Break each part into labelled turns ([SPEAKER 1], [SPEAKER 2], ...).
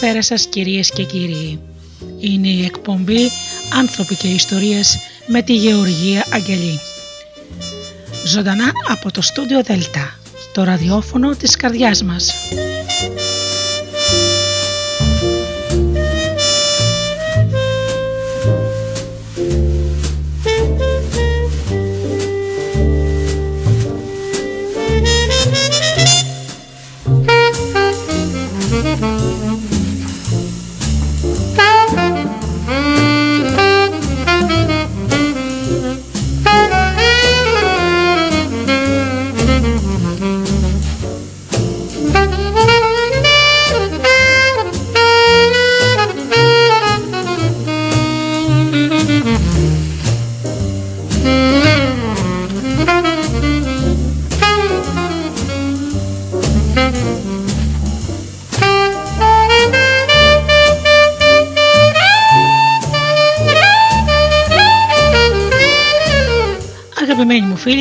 [SPEAKER 1] Καλησπέρα σας κυρίες και κύριοι. Είναι η εκπομπή «Άνθρωποι και Ιστορίες» με τη Γεωργία Αγγελή. Ζωντανά από το στούντιο Δέλτα, το ραδιόφωνο της καρδιάς μας.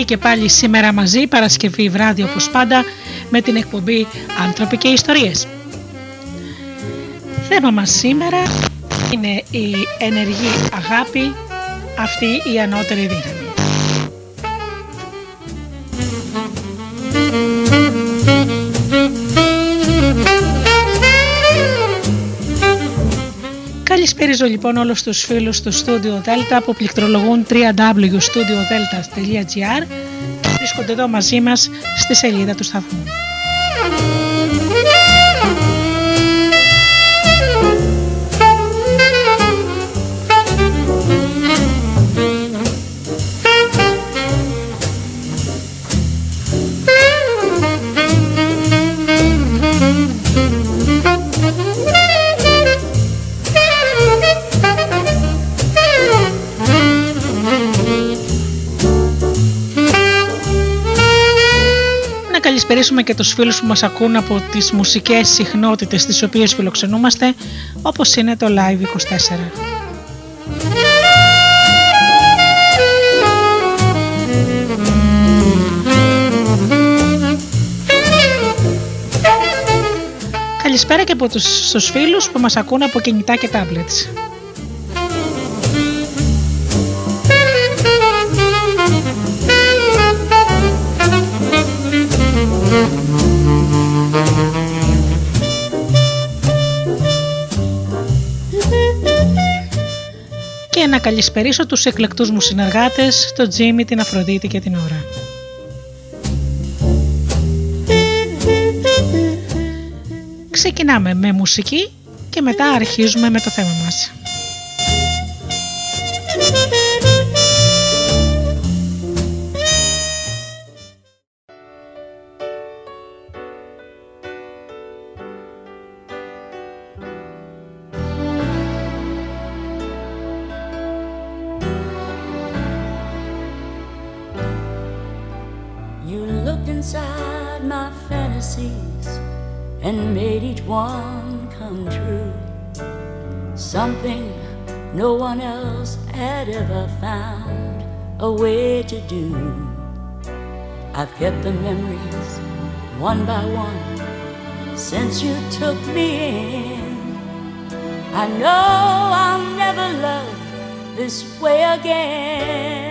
[SPEAKER 1] Και πάλι σήμερα μαζί Παρασκευή βράδυ όπως πάντα με την εκπομπή «Άνθρωποι και Ιστορίες». Θέμα μας σήμερα είναι η ενεργή αγάπη, αυτή η ανώτερη δύναμη. Καλησπέριζω λοιπόν όλους τους φίλους του Studio Delta που πληκτρολογούν www.studiodelta.gr και βρίσκονται εδώ μαζί μας στη σελίδα του σταθμού. Καλησπερίσουμε και τους φίλους που μας ακούν από τις μουσικές συχνότητες τις οποίες φιλοξενούμαστε όπως είναι το Live 24. Καλησπέρα και από τους, φίλους που μας ακούν από κινητά και tablets. Να καλησπερίσω τους εκλεκτούς μου συνεργάτες, τον Τζίμι, την Αφροδίτη και την Ωρα. Ξεκινάμε με μουσική και μετά αρχίζουμε με το θέμα μας.
[SPEAKER 2] To do. I've kept the memories one by one since you took me in. I know way. I'll never love this way again.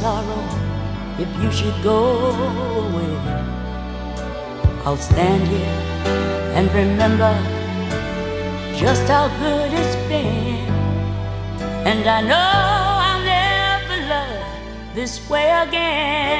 [SPEAKER 2] sorrow if you should go away. I'll stand here and remember just how good it's been. And I know I'll never love this way again.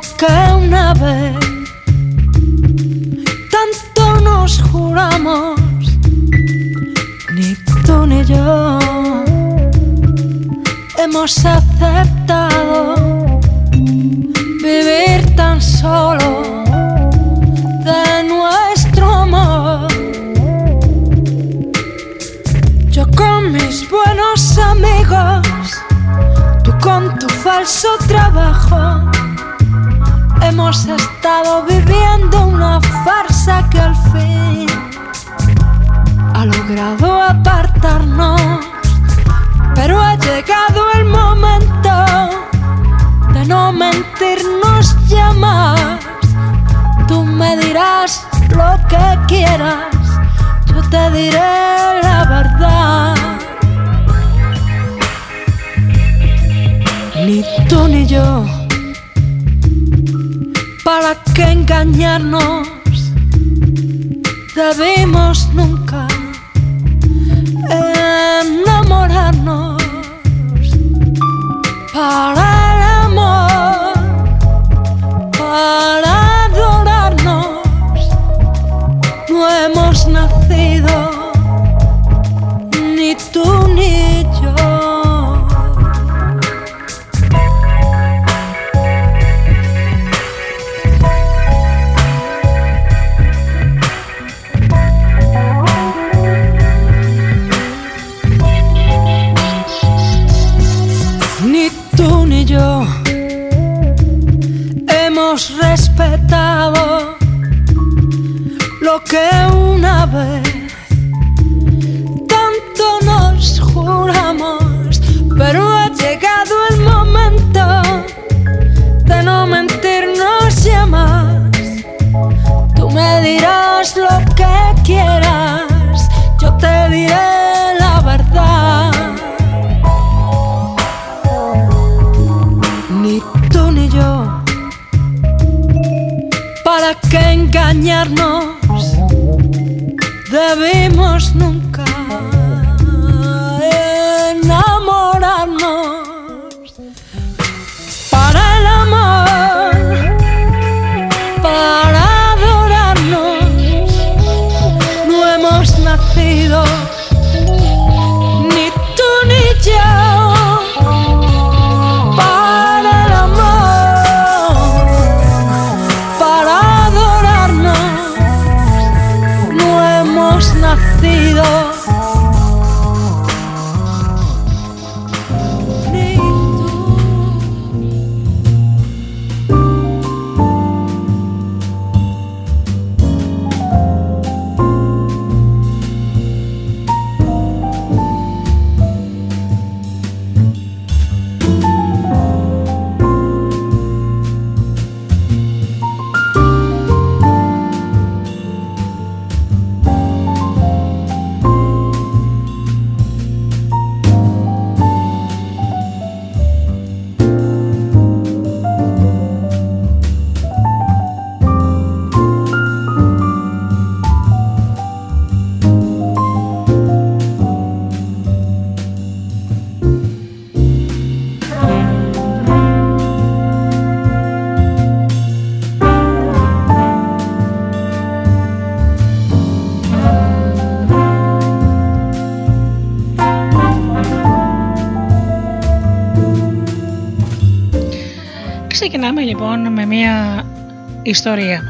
[SPEAKER 3] que una vez.
[SPEAKER 1] Ξεκινάμε λοιπόν με μια ιστορία.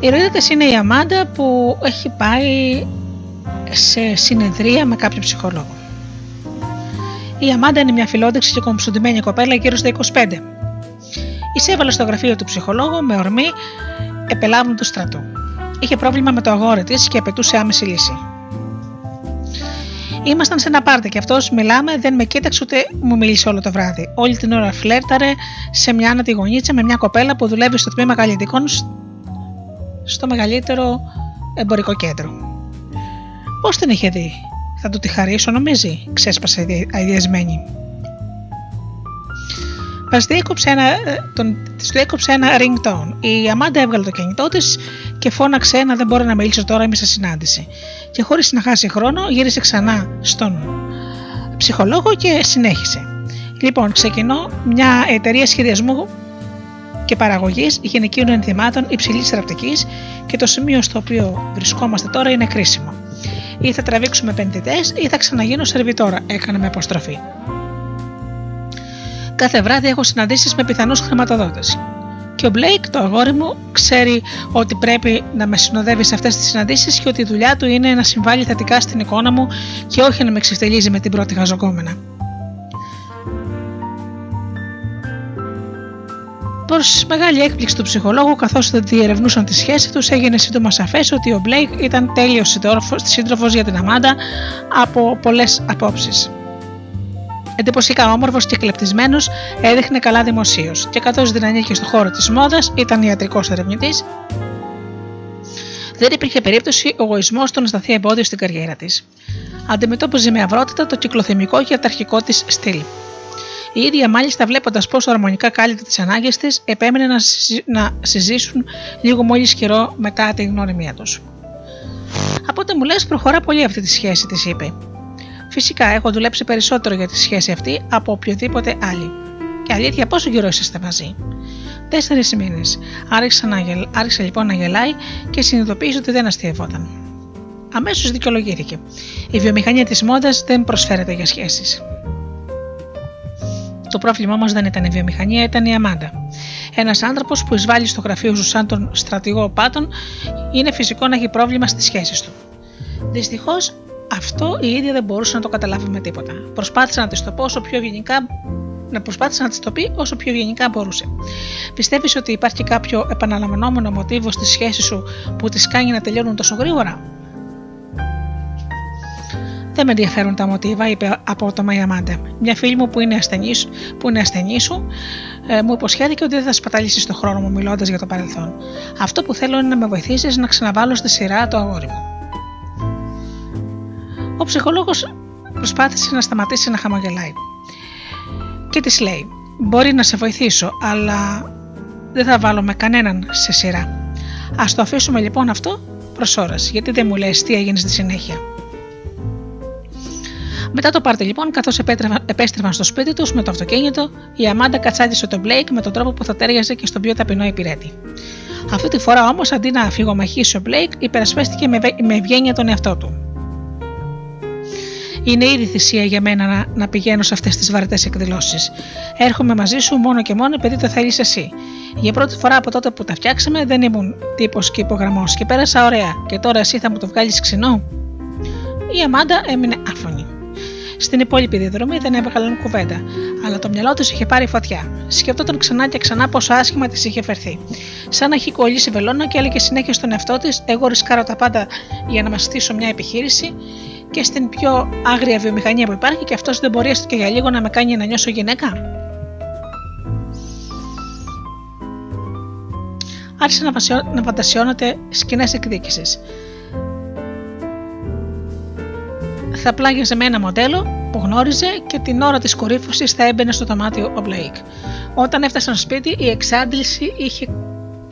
[SPEAKER 1] Η ηρωίδα είναι η Αμάντα που έχει πάει σε συνεδρία με κάποιο ψυχολόγο. Η Αμάντα είναι μια φιλόδεξη και κομψοντημένη κοπέλα γύρω στα 25. Εισέβαλε στο γραφείο του ψυχολόγου με ορμή επελάβουν του στρατού. Είχε πρόβλημα με το αγόρι της και απαιτούσε άμεση λύση. Ήμασταν σε ένα πάρτι και αυτός μιλάμε, δεν με κοίταξε ούτε μου μίλησε όλο το βράδυ. Όλη την ώρα φλέρταρε σε μια άνατη γωνίτσα με μια κοπέλα που δουλεύει στο τμήμα καλλιτικών στο μεγαλύτερο εμπορικό κέντρο. Πώς την είχε δει, θα του τη χαρίσω, νομίζει, ξέσπασε αειδιασμένη. Μας διέκοψε ένα, ε, τον, της διέκοψε ένα ringtone. Η Αμάντα έβγαλε το κινητό της και φώναξε ένα δεν μπορεί να μιλήσω τώρα, είμαι σε συνάντηση. Και χωρίς να χάσει χρόνο, γύρισε ξανά στον ψυχολόγο και συνέχισε. Λοιπόν, ξεκινώ μια εταιρεία σχεδιασμού και παραγωγής γυναικείων ενδυμάτων υψηλής θεραπευτική και το σημείο στο οποίο βρισκόμαστε τώρα είναι κρίσιμο. Ή θα τραβήξουμε επενδυτές ή θα ξαναγίνω σερβιτόρα, έκανε με αποστροφή. Κάθε βράδυ έχω συναντήσεις με πιθανούς χρηματοδότες. Και ο Μπλέικ, το αγόρι μου, ξέρει ότι πρέπει να με συνοδεύει σε αυτές τις συναντήσεις και ότι η δουλειά του είναι να συμβάλλει θετικά στην εικόνα μου και όχι να με ξεφτελίζει με την πρώτη γαζοκόμενα. Προς μεγάλη έκπληξη του ψυχολόγου, καθώς διερευνούσαν τη σχέση τους, έγινε σύντομα σαφές ότι ο Μπλέικ ήταν τέλειος σύντροφος για την Αμάντα από πολλές απόψεις. Εντυπωσιακά όμορφος και κλεπτισμένος, έδειχνε καλά δημοσίως και καθώς δεν ανήκε στο χώρο της μόδας, ήταν ιατρικός ερευνητής, δεν υπήρχε περίπτωση ο εγωισμός του να σταθεί εμπόδιο στην καριέρα της. Αντιμετώπιζε με αυρότητα το κυκλοθυμικό και αυταρχικό της στυλ. Η ίδια μάλιστα βλέποντας πόσο αρμονικά κάλυπτε τις ανάγκες της, επέμενε να, να συζήσουν λίγο μόλις καιρό μετά την γνωριμία τους. Από ό,τι μου λες, προχωρά πολύ αυτή τη σχέση, της είπε. Φυσικά, έχω δουλέψει περισσότερο για τη σχέση αυτή από οποιοδήποτε άλλη. Και αλήθεια, πόσο καιρό είσαστε μαζί; Τέσσερις μήνες. Άρχισε, γελ... άρχισε λοιπόν να γελάει και συνειδητοποίησε ότι δεν αστείευόταν. Αμέσως δικαιολογήθηκε. Η βιομηχανία της μόδας δεν προσφέρεται για σχέσεις. Το πρόβλημα όμω δεν ήταν η βιομηχανία, ήταν η Αμάντα. Ένας άνθρωπος που εισβάλλει στο γραφείο σου σαν τον στρατηγό Πάτων, είναι φυσικό να έχει πρόβλημα στις σχέσεις του. Δυστυχώς αυτό η ίδια δεν μπορούσε να το καταλάβει με τίποτα. Προσπάθησε να της το πω όσο πιο γενικά να προσπάθησε να της το πει όσο πιο γενικά μπορούσε. Πιστεύεις ότι υπάρχει κάποιο επαναλαμβανόμενο μοτίβο στη σχέση σου που της κάνει να τελειώνουν τόσο γρήγορα; Δεν με ενδιαφέρουν τα μοτίβα, είπε απότομα η Αμάντα. Μια φίλη μου που είναι ασθενής, που είναι ασθενή σου, ε, μου υποσχέθηκε ότι δεν θα σπαταλήσεις το χρόνο μου μιλώντας για το παρελθόν. Αυτό που θέλω είναι να με βοηθήσεις να ξαναβάλω στη σειρά το αγόρι μου. Ο ψυχολόγος προσπάθησε να σταματήσει να χαμογελάει. Και της λέει: Μπορεί να σε βοηθήσω, αλλά δεν θα βάλω με κανέναν σε σειρά. Ας το αφήσουμε λοιπόν αυτό προς ώρας, γιατί δεν μου λες τι έγινε στη συνέχεια. Μετά το πάρτι λοιπόν, καθώς επέστρεφαν στο σπίτι τους με το αυτοκίνητο, η Αμάντα κατσάδιασε τον Μπλέικ με τον τρόπο που θα ταίριαζε και στον πιο ταπεινό υπηρέτη. Αυτή τη φορά όμως, αντί να φυγομαχήσει ο Μπλέικ, υπερασπίστηκε με ευγένεια τον εαυτό του. Είναι ήδη θυσία για μένα να, να πηγαίνω σε αυτές τις βαρετές εκδηλώσεις. Έρχομαι μαζί σου μόνο και μόνο επειδή το θέλεις εσύ. Για πρώτη φορά από τότε που τα φτιάξαμε δεν ήμουν τύπος και υπογραμμός και πέρασα ωραία. Και τώρα εσύ θα μου το βγάλεις ξινό; Η Αμάντα έμεινε άφωνη. Στην υπόλοιπη διαδρομή δεν έβγαλαν κουβέντα, αλλά το μυαλό τη είχε πάρει φωτιά. Σκεφτόταν ξανά και ξανά πόσο άσχημα της είχε φερθεί. Σαν να έχει κολλήσει βελόνα και έλεγε συνέχεια στον εαυτό της: Εγώ ρισκάρω τα πάντα για να μα στήσω μια επιχείρηση και στην πιο άγρια βιομηχανία που υπάρχει και αυτός δεν μπορεί έστω και για λίγο να με κάνει να νιώσω γυναίκα. Άρχισε να φαντασιώνεται σκηνές εκδίκησης. Θα πλάγιαζε με ένα μοντέλο που γνώριζε και την ώρα της κορύφωσης θα έμπαινε στο δωμάτιο ο Μπλέικ. Όταν έφτασαν σπίτι η εξάντληση είχε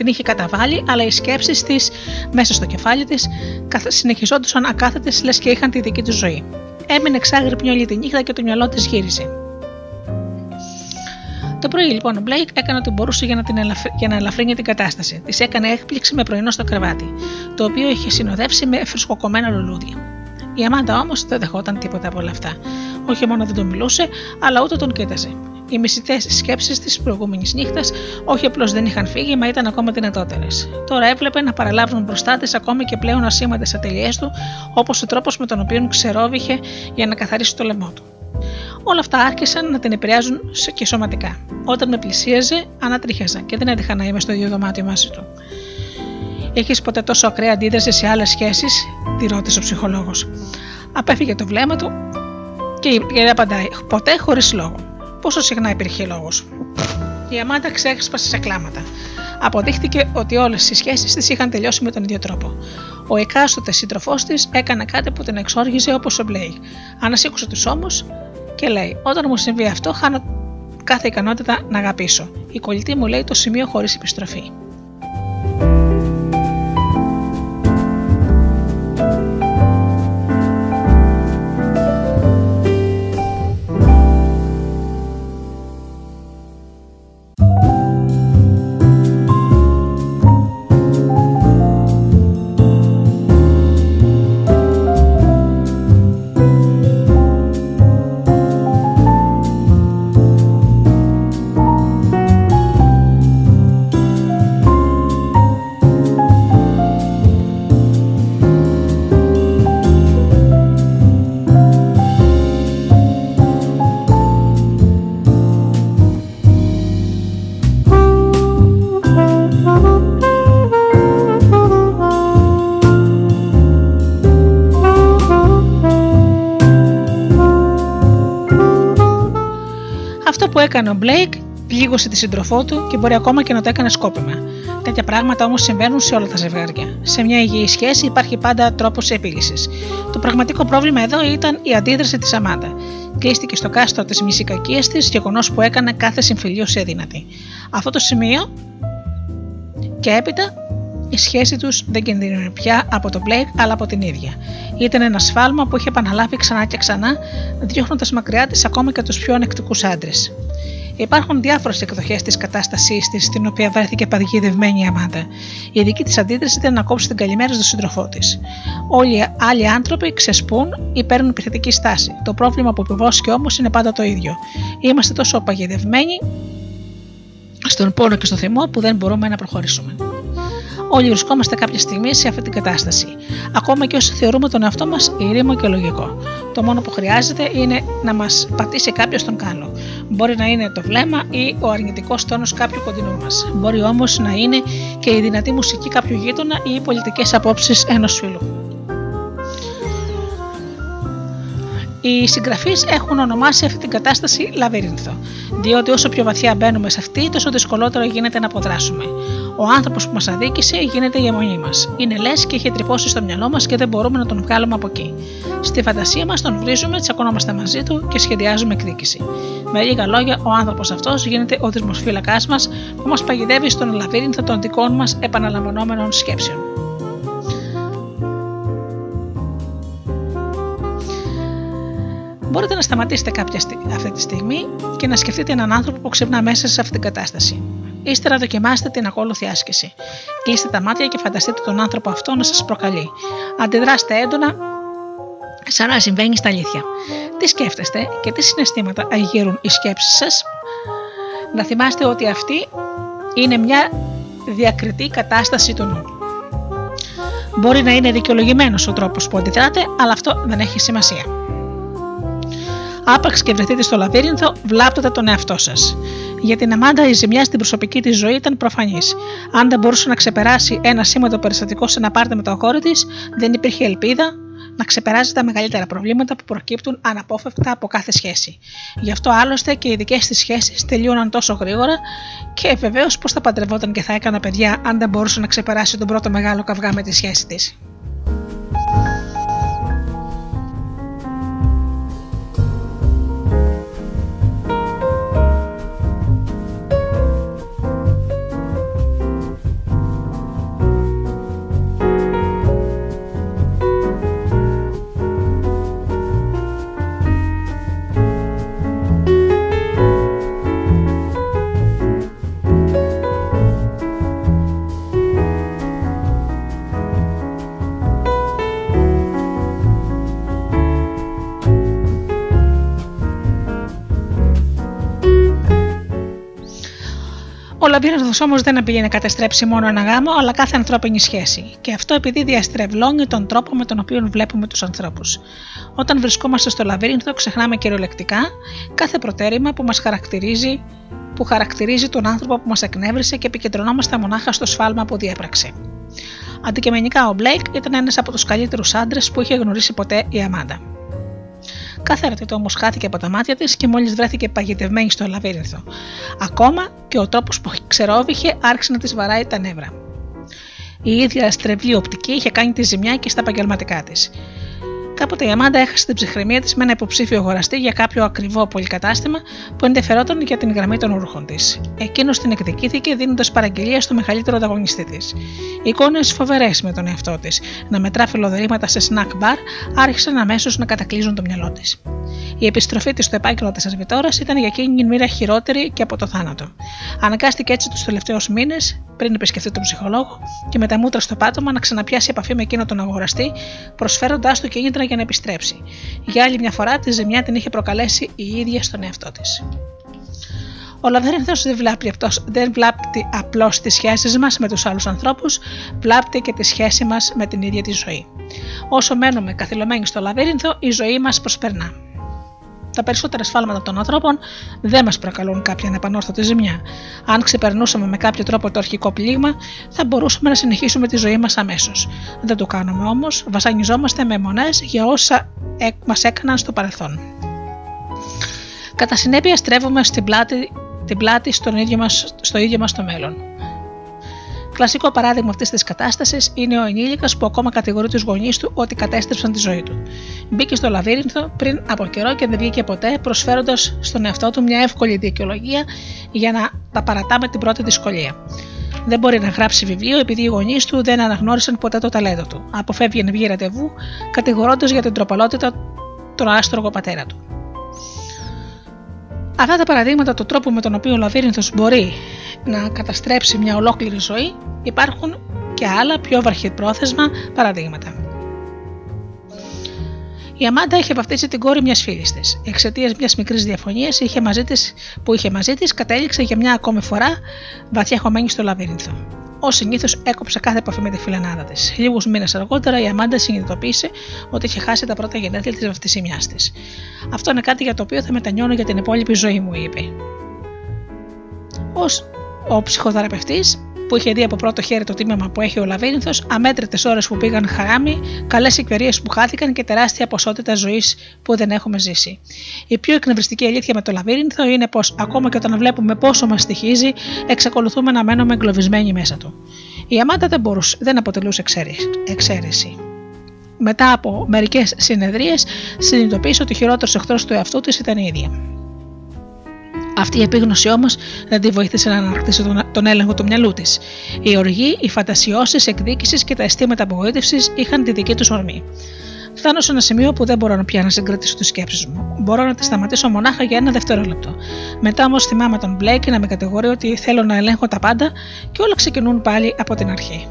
[SPEAKER 1] την είχε καταβάλει, αλλά οι σκέψεις της μέσα στο κεφάλι της συνεχιζόντουσαν ακάθετες λες και είχαν τη δική τους ζωή. Έμεινε εξάγρυπνη όλη τη νύχτα και το μυαλό της γύρισε. Το πρωί λοιπόν ο Μπλέικ έκανε ό,τι μπορούσε για να, την για να ελαφρύνει την κατάσταση. Της έκανε έκπληξη με πρωινό στο κρεβάτι, το οποίο είχε συνοδεύσει με φρεσκοκομμένα λουλούδια. Η Αμάντα όμως δεν δεχόταν τίποτα από όλα αυτά. Όχι μόνο δεν τον μιλούσε, αλλά ούτε τον κοίταζε. Οι μισητές σκέψεις της προηγούμενης νύχτας όχι απλώς δεν είχαν φύγει, μα ήταν ακόμα δυνατότερες. Τώρα έβλεπε να παραλάβουν μπροστά της ακόμη και πλέον ασήμαντες ατελειέ του, όπως ο τρόπος με τον οποίο ξερόβηχε για να καθαρίσει το λαιμό του. Όλα αυτά άρχισαν να την επηρεάζουν και σωματικά. Όταν με πλησίαζε, ανατρίχιαζα και δεν έτυχα να είμαι στο ίδιο δωμάτιο μαζί του. Έχεις ποτέ τόσο ακραία αντίδραση σε άλλες σχέσεις, τη ρώτησε ο ψυχολόγος. Απέφυγε το βλέμμα του και απαντάει: Ποτέ χωρίς λόγο. Πόσο συχνά υπήρχε λόγος. Η Αμάντα ξέσπασε σε κλάματα. Αποδείχτηκε ότι όλες οι σχέσεις της είχαν τελειώσει με τον ίδιο τρόπο. Ο εκάστοτε σύντροφός της έκανε κάτι που την εξόργιζε όπως ο Μπλέι. Ανασήκωσε τους ώμους και λέει: Όταν μου συμβεί αυτό, χάνω κάθε ικανότητα να αγαπήσω. Η κολλητή μου λέει το σημείο χωρίς επιστροφή. Έκανε ο Μπλέικ, πλήγωσε τη σύντροφό του και μπορεί ακόμα και να το έκανε σκόπιμα. Τέτοια πράγματα όμως συμβαίνουν σε όλα τα ζευγάρια. Σε μια υγιή σχέση υπάρχει πάντα τρόπος επίλυσης. Το πραγματικό πρόβλημα εδώ ήταν η αντίδραση της Αμάντα. Κλείστηκε στο κάστρο της μνησικακίας της, γεγονός που έκανε κάθε συμφιλίωση αδύνατη. Απ' αυτό το σημείο και έπειτα η σχέση τους δεν κινδύνευε πια από τον Μπλέικ αλλά από την ίδια. Ήταν ένα σφάλμα που είχε επαναλάβει ξανά και ξανά, διώχνοντας μακριά της ακόμα και τους πιο ανεκτικούς άντρες. Υπάρχουν διάφορες εκδοχές της κατάστασής της, στην οποία βρέθηκε παγιδευμένη η Αμάντα. Η δική της αντίδραση ήταν να κόψει την καλημέρα στον σύντροφό της. Όλοι οι άλλοι άνθρωποι ξεσπούν ή παίρνουν επιθετική στάση. Το πρόβλημα που επιβόσκει όμως είναι πάντα το ίδιο. Είμαστε τόσο παγιδευμένοι στον πόνο και στο θυμό που δεν μπορούμε να προχωρήσουμε. Όλοι βρισκόμαστε κάποια στιγμή σε αυτή την κατάσταση. Ακόμα και όσο θεωρούμε τον εαυτό μας ήρεμο και λογικό. Το μόνο που χρειάζεται είναι να μας πατήσει κάποιος στον κάλο. Μπορεί να είναι το βλέμμα ή ο αρνητικός τόνος κάποιου κοντινού μας. Μπορεί όμως να είναι και η δυνατή μουσική κάποιου γείτονα ή οι πολιτικές απόψεις ενός φίλου. Οι συγγραφείς έχουν ονομάσει αυτή την κατάσταση λαβύρινθο, διότι όσο πιο βαθιά μπαίνουμε σε αυτή, τόσο δυσκολότερο γίνεται να αποδράσουμε. Ο άνθρωπος που μας αδίκησε γίνεται η αιμονή μας. Είναι λες και έχει τρυπώσει στο μυαλό μας και δεν μπορούμε να τον βγάλουμε από εκεί. Στη φαντασία μας τον βρίζουμε, τσακωνόμαστε μαζί του και σχεδιάζουμε εκδίκηση. Με λίγα λόγια, ο άνθρωπος αυτός γίνεται ο δεσμοφύλακά μας που μας παγιδεύει στον λαβύρινθο των δικών μας επαναλαμβανόμενων σκέψεων. Μπορείτε να σταματήσετε κάποια αυτή τη στιγμή και να σκεφτείτε έναν άνθρωπο που ξυπνά μέσα σε αυτή την κατάσταση. Ύστερα δοκιμάστε την ακόλουθη άσκηση. Κλείστε τα μάτια και φανταστείτε τον άνθρωπο αυτό να σας προκαλεί. Αντιδράστε έντονα σαν να συμβαίνει στα αλήθεια. Τι σκέφτεστε και τι συναισθήματα αγγύρουν οι σκέψεις σας; Να θυμάστε ότι αυτή είναι μια διακριτή κατάσταση του νου. Μπορεί να είναι δικαιολογημένος ο τρόπος που αντιδράτε, αλλά αυτό δεν έχει σημασία. Άπαξ και βρεθείτε στο λαβύρινθο, βλάπτετε τον εαυτό σας. Για την Αμάντα η ζημιά στην προσωπική της ζωή ήταν προφανής. Αν δεν μπορούσε να ξεπεράσει ένα σήματο περιστατικό σε ένα πάρτε με το αγόρι της, δεν υπήρχε ελπίδα να ξεπεράσει τα μεγαλύτερα προβλήματα που προκύπτουν αναπόφευκτα από κάθε σχέση. Γι' αυτό άλλωστε και οι δικές της σχέσεις τελείωναν τόσο γρήγορα και βεβαίως πώς θα παντρευόταν και θα έκανα παιδιά αν δεν μπορούσε να ξεπεράσει τον πρώτο μεγάλο καυγά με τη σχέση της. Ο Λαβύρινθο όμως δεν πήγε να καταστρέψει μόνο ένα γάμο, αλλά κάθε ανθρώπινη σχέση. Και αυτό επειδή διαστρεβλώνει τον τρόπο με τον οποίο βλέπουμε τους ανθρώπους. Όταν βρισκόμαστε στο Λαβύρινθο, ξεχνάμε κυριολεκτικά κάθε προτέρημα που μας χαρακτηρίζει, που χαρακτηρίζει τον άνθρωπο που μας εκνεύρισε και επικεντρωνόμαστε μονάχα στο σφάλμα που διέπραξε. Αντικειμενικά, ο Μπλέικ ήταν ένας από τους καλύτερους άντρες που είχε γνωρίσει ποτέ η Αμάντα. Κάθε αρτητό όμως χάθηκε από τα μάτια της και μόλις βρέθηκε παγιτευμένη στο λαβύρινθο. Ακόμα και ο τρόπο που ξερόβηχε άρχισε να της βαράει τα νεύρα. Η ίδια στρεβλή οπτική είχε κάνει τη ζημιά και στα επαγγελματικά της. Κάποτε η Αμάντα έχασε την ψυχραιμία της με ένα υποψήφιο αγοραστή για κάποιο ακριβό πολυκατάστημα που ενδιαφερόταν για την γραμμή των ρούχων της. Εκείνος την εκδικήθηκε δίνοντας παραγγελία στο μεγαλύτερο ανταγωνιστή της. Εικόνες φοβερές με τον εαυτό της, να μετρά φιλοδερήματα σε snack bar, άρχισαν αμέσως να κατακλείζουν το μυαλό της. Η επιστροφή της στο επάγγελμα της Σερβιτόρα ήταν για εκείνη η μοίρα χειρότερη και από το θάνατο. Αναγκάστηκε έτσι τους τελευταίους μήνες, πριν επισκεφθεί τον ψυχολόγο, και με τα μούτρα στο πάτωμα να ξαναπιάσει επαφή με εκείνο τον αγοραστή, προσφέροντάς του κίνητρα για να επιστρέψει. Για άλλη μια φορά τη ζημιά την είχε προκαλέσει η ίδια στον εαυτό της. Ο Λαβέρινθο δεν βλάπτει, δεν βλάπτει απλώς τις σχέσεις μας με τους άλλους ανθρώπους, βλάπτει και τη σχέση μας με την ίδια τη ζωή. Όσο μένουμε καθυλωμένοι στο λαβύρινθο, η ζωή μας προσπερνά. Τα περισσότερα σφάλματα των ανθρώπων δεν μας προκαλούν κάποια ανεπανόρθωτη ζημιά. Αν ξεπερνούσαμε με κάποιο τρόπο το αρχικό πλήγμα, θα μπορούσαμε να συνεχίσουμε τη ζωή μας αμέσως. Δεν το κάνουμε όμως, βασανιζόμαστε με μονές για όσα μας έκαναν στο παρελθόν. Κατά συνέπεια, στρέφουμε στην πλάτη, την πλάτη στον ίδιο μας, στο ίδιο μας το μέλλον. Κλασικό παράδειγμα αυτής της κατάστασης είναι ο ενήλικας που ακόμα κατηγορεί τους γονείς του ότι κατέστρεψαν τη ζωή του. Μπήκε στο λαβύρινθο πριν από καιρό και δεν βγήκε ποτέ, προσφέροντας στον εαυτό του μια εύκολη δικαιολογία για να τα παρατά με την πρώτη δυσκολία. Δεν μπορεί να γράψει βιβλίο επειδή οι γονείς του δεν αναγνώρισαν ποτέ το ταλέντο του. Αποφεύγει να βγει ραντεβού, κατηγορώντας για την τροπαλότητα τον άστρογο πατέρα του. Αυτά τα παραδείγματα του τρόπου με τον οποίο ο λαβύρινθος μπορεί να καταστρέψει μια ολόκληρη ζωή υπάρχουν και άλλα πιο βαρχιπρόθεσμα παραδείγματα. Η Αμάντα είχε βαφτίσει την κόρη μιας φίλης της. Εξαιτίας μιας μικρής διαφωνίας που είχε μαζί της, κατέληξε για μια ακόμη φορά βαθιά χωμένη στο λαβύρινθο. Ω συνήθως έκοψε κάθε επαφή με τη φιλενάδα της. Λίγους μήνες αργότερα η Αμάντα συνειδητοποίησε ότι είχε χάσει τα πρώτα γενέθλια της βαφτισιμιάς της. Αυτό είναι κάτι για το οποίο θα μετανιώνω για την υπόλοιπη ζωή μου, είπε. Ω ο ψυχοθεραπευτής, που είχε δει από πρώτο χέρι το τίμημα που έχει ο Λαβύρινθο, αμέτρητες ώρες που πήγαν χαράμι, καλές ευκαιρίε που χάθηκαν και τεράστια ποσότητα ζωής που δεν έχουμε ζήσει. Η πιο εκνευριστική αλήθεια με το Λαβύρινθο είναι πως ακόμα και όταν βλέπουμε πόσο μας στοιχίζει, εξακολουθούμε να μένουμε εγκλωβισμένοι μέσα του. Η Αμάντα δεν, μπορούσε, δεν αποτελούσε εξαίρεση. Μετά από μερικές συνεδρίες, συνειδητοποίησε ότι ο χειρότερος εχθρός του εαυτού της ήταν η ίδια. Αυτή η επίγνωση όμως δεν τη βοήθησε να ανακτήσει τον, τον έλεγχο του μυαλού της. Η οργή, οι φαντασιώσεις, εκδίκηση και τα αισθήματα απογοήτευσης είχαν τη δική τους ορμή. Φτάνω σε ένα σημείο που δεν μπορώ πια να συγκρατήσω τις σκέψεις μου. Μπορώ να τι σταματήσω μονάχα για ένα δευτερόλεπτο. Μετά όμως θυμάμαι τον Μπλέκ να με κατηγορεί ότι θέλω να ελέγχω τα πάντα και όλα ξεκινούν πάλι από την αρχή.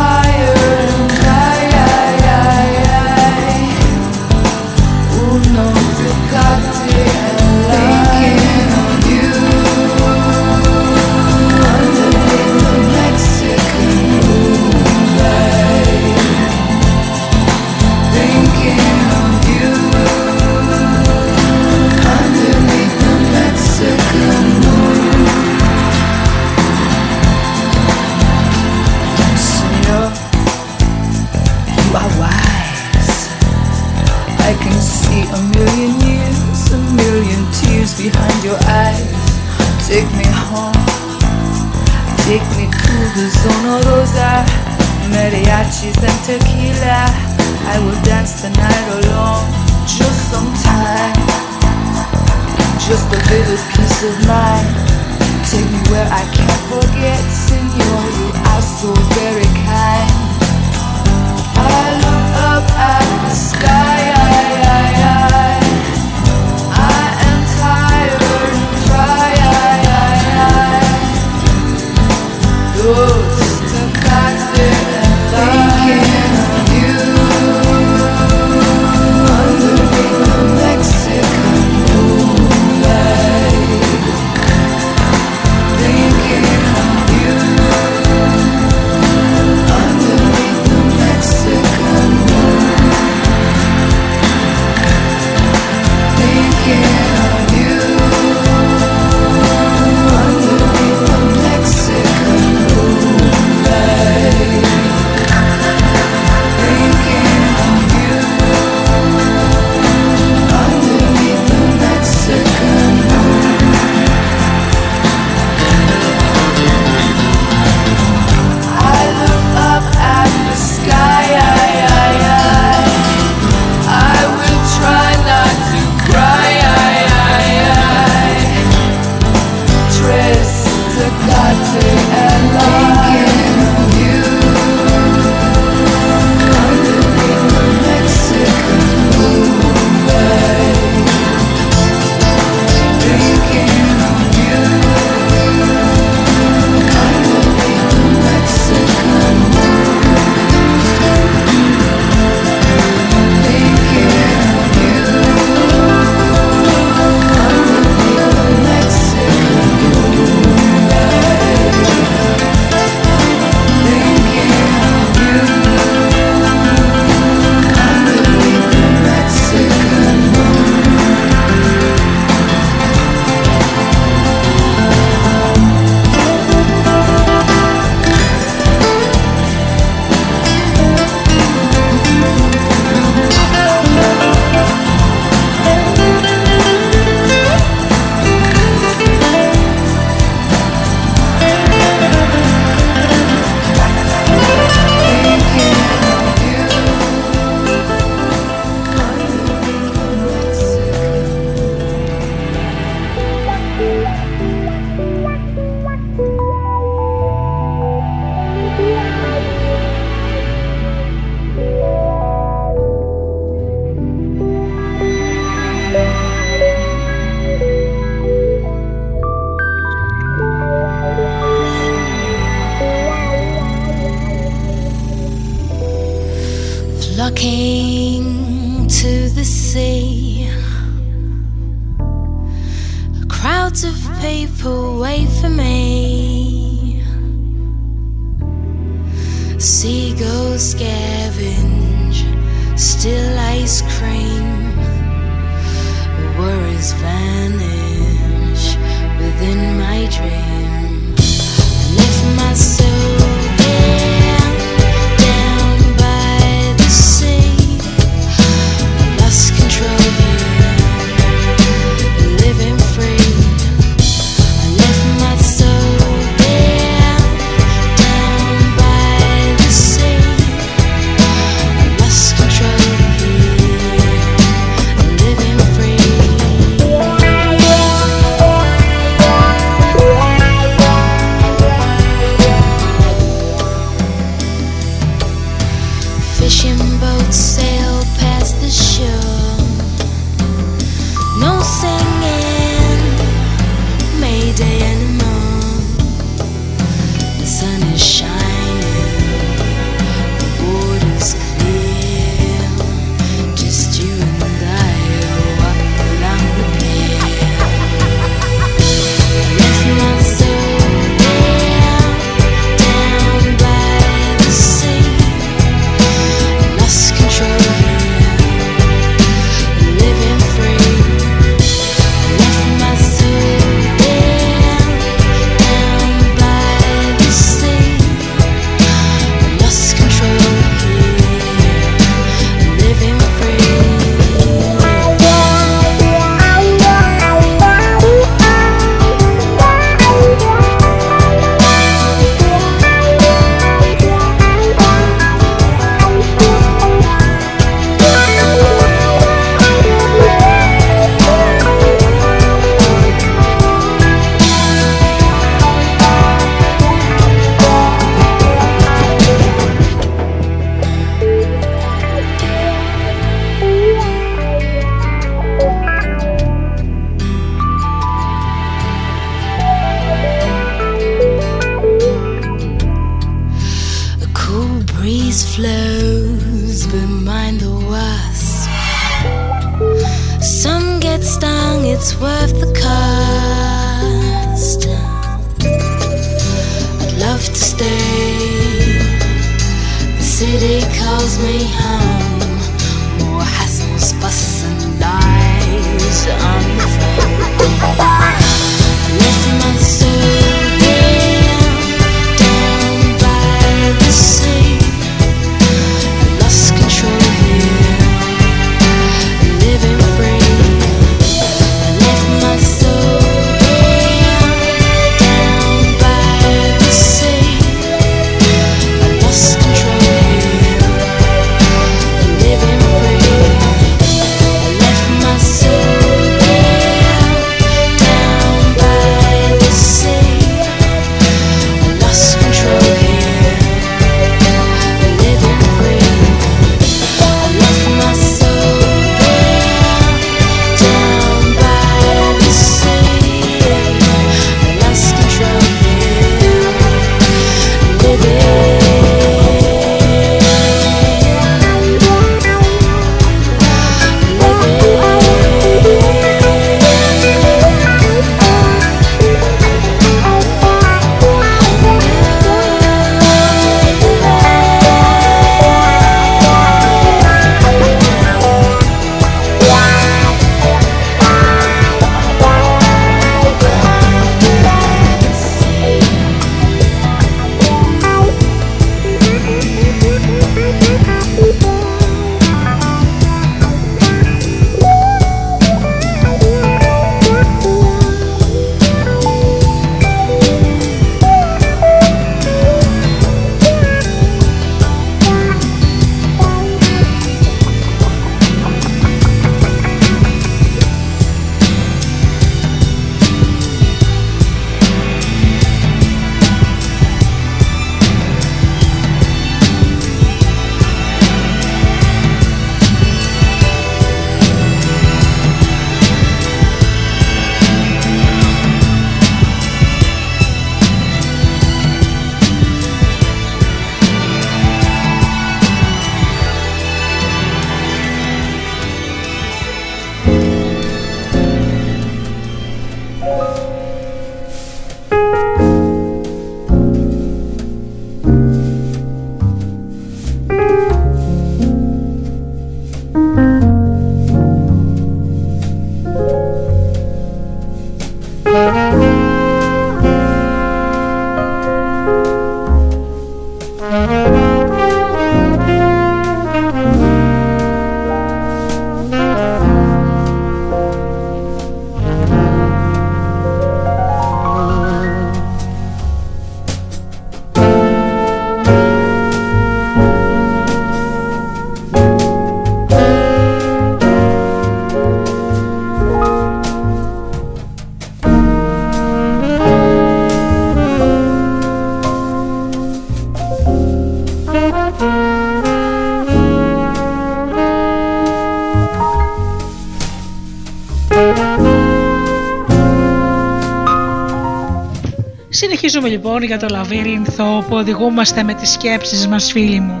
[SPEAKER 1] Συνεχίζουμε λοιπόν για το λαβύρινθο που οδηγούμαστε με τις σκέψεις μας φίλοι μου.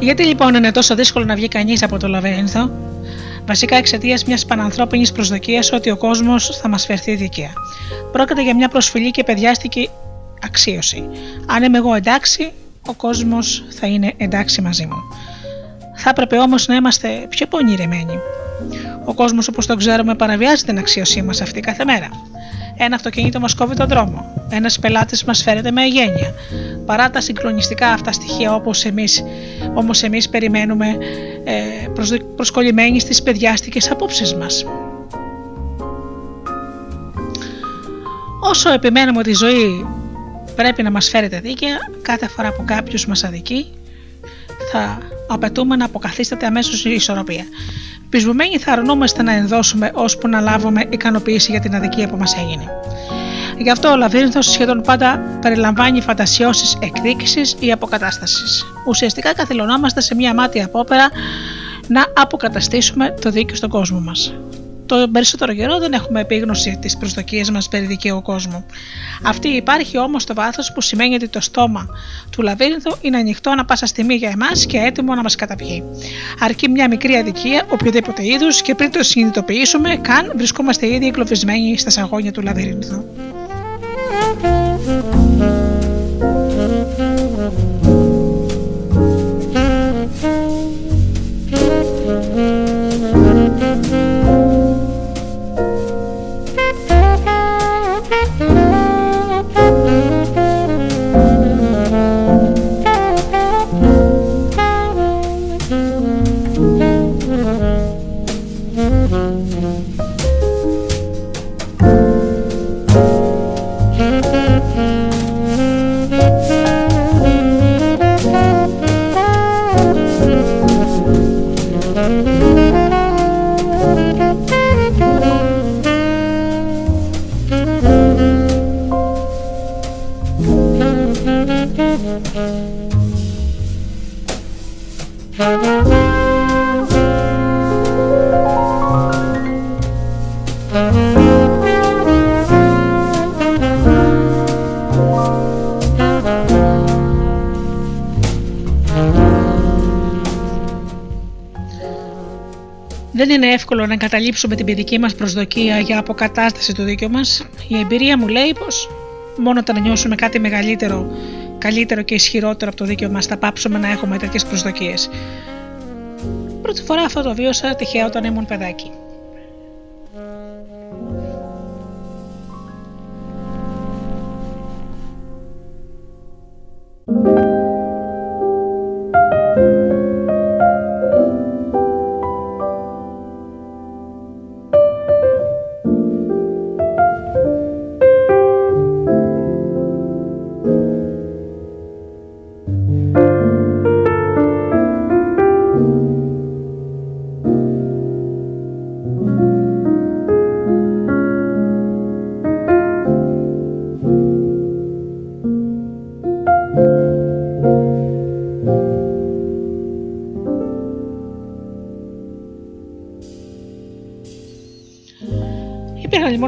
[SPEAKER 1] Γιατί λοιπόν είναι τόσο δύσκολο να βγει κανείς από το λαβύρινθο, βασικά εξαιτίας μιας πανανθρώπινης προσδοκίας ότι ο κόσμος θα μας φερθεί δίκαια. Πρόκειται για μια προσφυλή και παιδιάστικη αξίωση. Αν είμαι εγώ εντάξει, ο κόσμος θα είναι εντάξει μαζί μου. Θα έπρεπε όμως να είμαστε πιο πονηρεμένοι. Ο κόσμος όπως τον ξέρουμε παραβιάζει την αξίωσή μας αυτή κάθε μέρα. Ένα αυτοκίνητο μας κόβει τον δρόμο. Ένας πελάτης μας φέρεται με αγένεια. Παρά τα συγκλονιστικά αυτά στοιχεία, όπως εμείς όμως εμείς περιμένουμε ε, προσκολλημένοι στις παιδιάστικες απόψεις μας. Όσο επιμένουμε ότι η ζωή πρέπει να μας φέρεται δίκαια, κάθε φορά που κάποιος μας αδικεί, θα απαιτούμε να αποκαθίσταται αμέσως η ισορροπία. Πεισβουμένοι θα αρνούμαστε να ενδώσουμε ώσπου να λάβουμε ικανοποίηση για την αδικία που μας έγινε. Γι' αυτό ο λαβύρινθος σχεδόν πάντα περιλαμβάνει φαντασιώσεις εκδίκησης ή αποκατάστασης. Ουσιαστικά καθυλωνόμαστε σε μια μάτια απόπερα να αποκαταστήσουμε το δίκαιο στον κόσμο μας το περισσότερο καιρό δεν έχουμε επίγνωση της προσδοκίας μας περί δικαίου κόσμου. Αυτή υπάρχει όμως στο βάθος που σημαίνει ότι το στόμα του λαβύρινθου είναι ανοιχτό ανα πάσα στιγμή για εμάς και έτοιμο να μας καταπιεί. Αρκεί μια μικρή αδικία οποιοδήποτε είδους και πριν το συνειδητοποιήσουμε, καν βρισκόμαστε ήδη εγκλωβισμένοι στα σαγόνια του λαβύρινθου. Είναι εύκολο να εγκαταλείψουμε την παιδική μας προσδοκία για αποκατάσταση του δίκαιου μας; Η εμπειρία μου λέει πως μόνο όταν νιώσουμε κάτι μεγαλύτερο, καλύτερο και ισχυρότερο από το δίκαιο μας θα πάψουμε να έχουμε τέτοιες προσδοκίες. Πρώτη φορά αυτό το βίωσα τυχαία όταν ήμουν παιδάκι.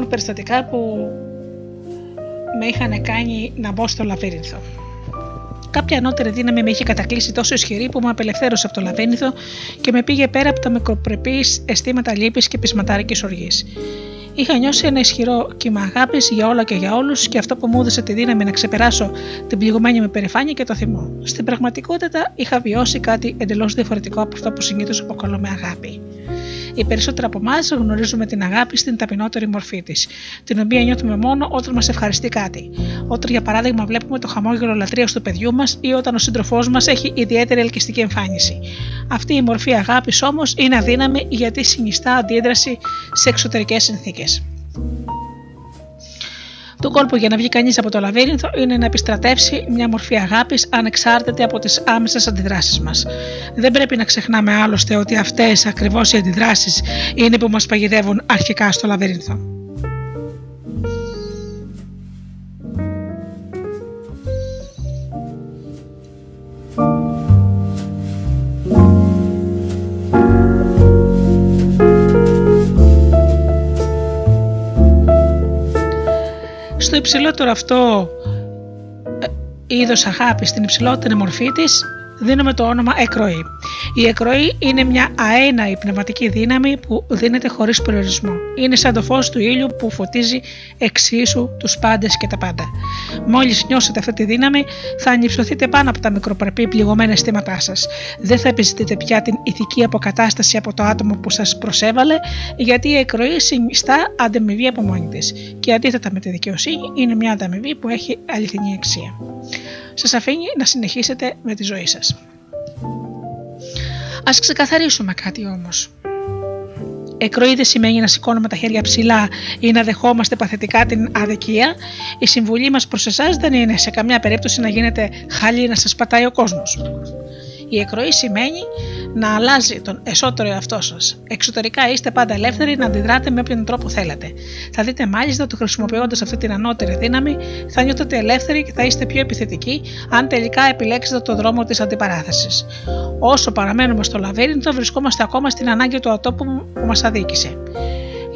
[SPEAKER 1] Περιστατικά που με είχαν κάνει να μπω στο λαβύρινθο. Κάποια ανώτερη δύναμη με είχε κατακλείσει τόσο ισχυρή που με απελευθέρωσε από το λαβύρινθο και με πήγε πέρα από τα μικροπρεπή αισθήματα λύπης και πεισματάρικης οργής. Είχα νιώσει ένα ισχυρό κύμα αγάπης για όλα και για όλους και αυτό που μου έδωσε τη δύναμη να ξεπεράσω την πληγωμένη με περηφάνεια και το θυμό. Στην πραγματικότητα είχα βιώσει κάτι εντελώς διαφορετικό από αυτό που συνήθως αποκαλούμε αγάπη. Οι περισσότεροι από εμάς γνωρίζουμε την αγάπη στην ταπεινότερη μορφή της, την οποία νιώθουμε μόνο όταν μας ευχαριστεί κάτι. Όταν, για παράδειγμα, βλέπουμε το χαμόγελο λατρείας του παιδιού μας ή όταν ο σύντροφός μας έχει ιδιαίτερη ελκυστική εμφάνιση. Αυτή η μορφή αγάπης όμως είναι αδύναμη γιατί συνιστά αντίδραση σε εξωτερικές συνθήκες του κόλπου για να βγει κανείς από το λαβύρινθο είναι να επιστρατεύσει μια μορφή αγάπης ανεξάρτητη από τις άμεσες αντιδράσεις μας. Δεν πρέπει να ξεχνάμε άλλωστε ότι αυτές ακριβώς οι αντιδράσεις είναι που μας παγιδεύουν αρχικά στο λαβύρινθο. Στο υψηλότερο αυτό ε, είδος αγάπης, στην υψηλότερη μορφή της, δίνουμε το όνομα εκροή. Η εκροή είναι μια αέναη πνευματική δύναμη που δίνεται χωρίς περιορισμό. Είναι σαν το φως του ήλιου που φωτίζει εξίσου τους πάντες και τα πάντα. Μόλις νιώσετε αυτή τη δύναμη, θα ανυψωθείτε πάνω από τα μικροπρεπή πληγωμένα αισθήματά σας. Δεν θα επιζητείτε πια την ηθική αποκατάσταση από το άτομο που σας προσέβαλε, γιατί η εκροή συνιστά ανταμοιβή από μόνη της. Και αντίθετα με τη δικαιοσύνη, είναι μια ανταμοιβή που έχει αληθινή αξία. Σας αφήνει να συνεχίσετε με τη ζωή σας. Ας ξεκαθαρίσουμε κάτι όμως. Εκροή δεν σημαίνει να σηκώνουμε τα χέρια ψηλά ή να δεχόμαστε παθητικά την αδικία. Η συμβουλή μας προς εσάς δεν είναι σε καμιά περίπτωση να γίνετε χαλή να σας πατάει ο κόσμος. Η εκροή σημαίνει να αλλάζει τον εσωτερικό εαυτό σας. Εξωτερικά είστε πάντα ελεύθεροι να αντιδράτε με όποιον τρόπο θέλετε. Θα δείτε μάλιστα ότι χρησιμοποιώντας αυτή την ανώτερη δύναμη θα νιώθετε ελεύθεροι και θα είστε πιο επιθετικοί αν τελικά επιλέξετε το δρόμο της αντιπαράθεσης. Όσο παραμένουμε στο λαβύρινθο, βρισκόμαστε ακόμα στην ανάγκη του ατόπου που μας αδίκησε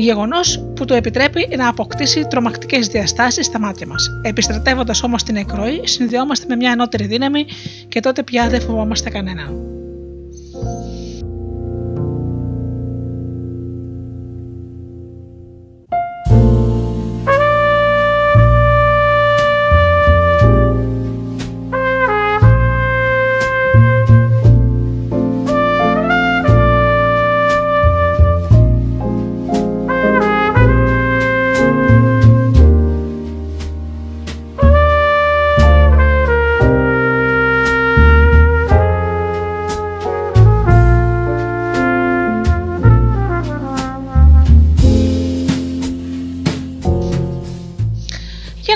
[SPEAKER 1] γεγονός που το επιτρέπει να αποκτήσει τρομακτικές διαστάσεις στα μάτια μας. Επιστρατεύοντας όμως την εκροή, συνδυόμαστε με μια ανώτερη δύναμη και τότε πια δεν φοβόμαστε κανέναν.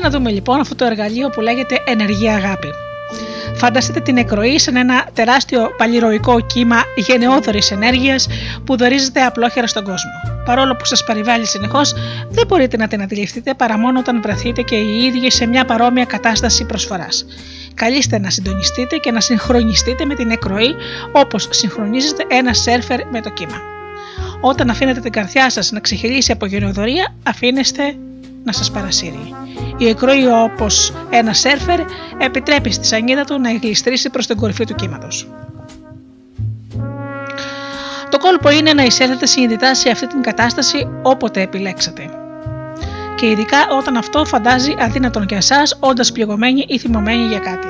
[SPEAKER 1] Δούμε λοιπόν αυτό το εργαλείο που λέγεται ενεργή αγάπη. Φανταστείτε την εκροή σαν ένα τεράστιο παλιροϊκό κύμα γενναιόδορη ενέργειας που δορίζεται απλόχερα στον κόσμο. Παρόλο που σας περιβάλλει συνεχώς, δεν μπορείτε να την αντιληφθείτε παρά μόνο όταν βρεθείτε και οι ίδιοι σε μια παρόμοια κατάσταση προσφοράς. Καλείστε να συντονιστείτε και να συγχρονιστείτε με την εκροή όπως συγχρονίζεται ένα σερφερ με το κύμα. Όταν αφήνετε την καρδιά σας να ξεχυλήσει από γενναιοδορία, αφήνεστε να σας παρασύρει. Η εκροή όπως ένα σέρφερ επιτρέπει στη σανίδα του να γλιστρήσει προς την κορυφή του κύματος. Το κόλπο είναι να εισέλθετε συνειδητά σε αυτή την κατάσταση όποτε επιλέξετε. Και ειδικά όταν αυτό φαντάζει αδύνατον για εσάς, όντας πληγωμένοι ή θυμωμένοι για κάτι.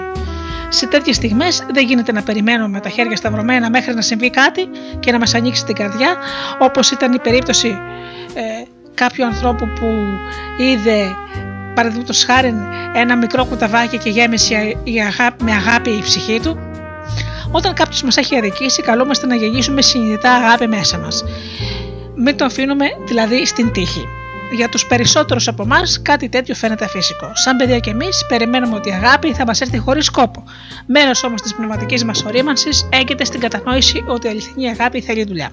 [SPEAKER 1] Σε τέτοιες στιγμές δεν γίνεται να περιμένουμε με τα χέρια σταυρωμένα μέχρι να συμβεί κάτι και να μας ανοίξει την καρδιά, όπως ήταν η περίπτωση ε, κάποιου ανθρώπου που είδε παραδείγματος χάρη ένα μικρό κουταβάκι και γέμισε με αγάπη η ψυχή του. Όταν κάποιος μας έχει αδικήσει, καλούμαστε να γεννήσουμε συνειδητά αγάπη μέσα μας. Μην το αφήνουμε δηλαδή στην τύχη. Για τους περισσότερους από εμάς, κάτι τέτοιο φαίνεται αφύσικο. Σαν παιδιά κι εμείς, περιμένουμε ότι η αγάπη θα μας έρθει χωρίς σκόπο. Μέρος όμως της πνευματικής μας ορίμανσης έγκυται στην κατανόηση ότι η αληθινή αγάπη θέλει δουλειά.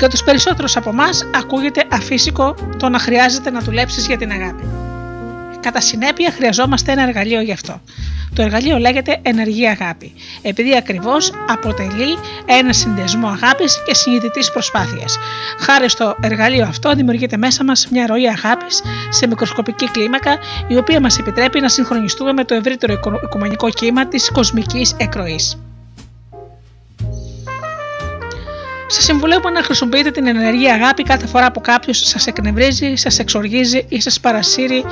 [SPEAKER 1] Για του περισσότερου από εμάς ακούγεται αφύσικο το να χρειάζεται να δουλέψεις για την αγάπη. Κατά συνέπεια, χρειαζόμαστε ένα εργαλείο γι' αυτό. Το εργαλείο λέγεται ενεργή αγάπη, επειδή ακριβώς αποτελεί ένα συνδυασμό αγάπης και συνειδητής προσπάθειας. Χάρη στο εργαλείο αυτό, δημιουργείται μέσα μας μια ροή αγάπης σε μικροσκοπική κλίμακα, η οποία μας επιτρέπει να συγχρονιστούμε με το ευρύτερο οικουμενικό κύμα της κοσμικής εκροής. Σας συμβουλεύω να χρησιμοποιείτε την ενεργή αγάπη κάθε φορά που κάποιος σας εκνευρίζει, σας εξοργίζει ή σας παρασύρει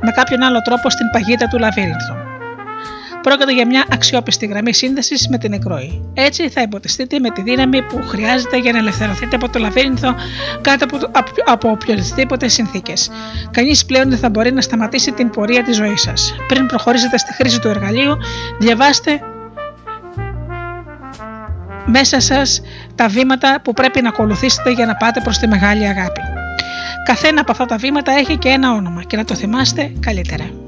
[SPEAKER 1] με κάποιον άλλο τρόπο στην παγίδα του λαβύρινθου. Πρόκειται για μια αξιόπιστη γραμμή σύνδεσης με την εκροή. Έτσι θα υποτιστείτε με τη δύναμη που χρειάζεται για να ελευθερωθείτε από το λαβύρινθο κάτω από, από οποιοδήποτε συνθήκες. Κανείς πλέον δεν θα μπορεί να σταματήσει την πορεία της ζωής σας. Πριν προχωρήσετε στη χρήση του εργαλείου, διαβάστε μέσα σας τα βήματα που πρέπει να ακολουθήσετε για να πάτε προς τη μεγάλη αγάπη. Καθένα από αυτά τα βήματα έχει και ένα όνομα και να το θυμάστε καλύτερα.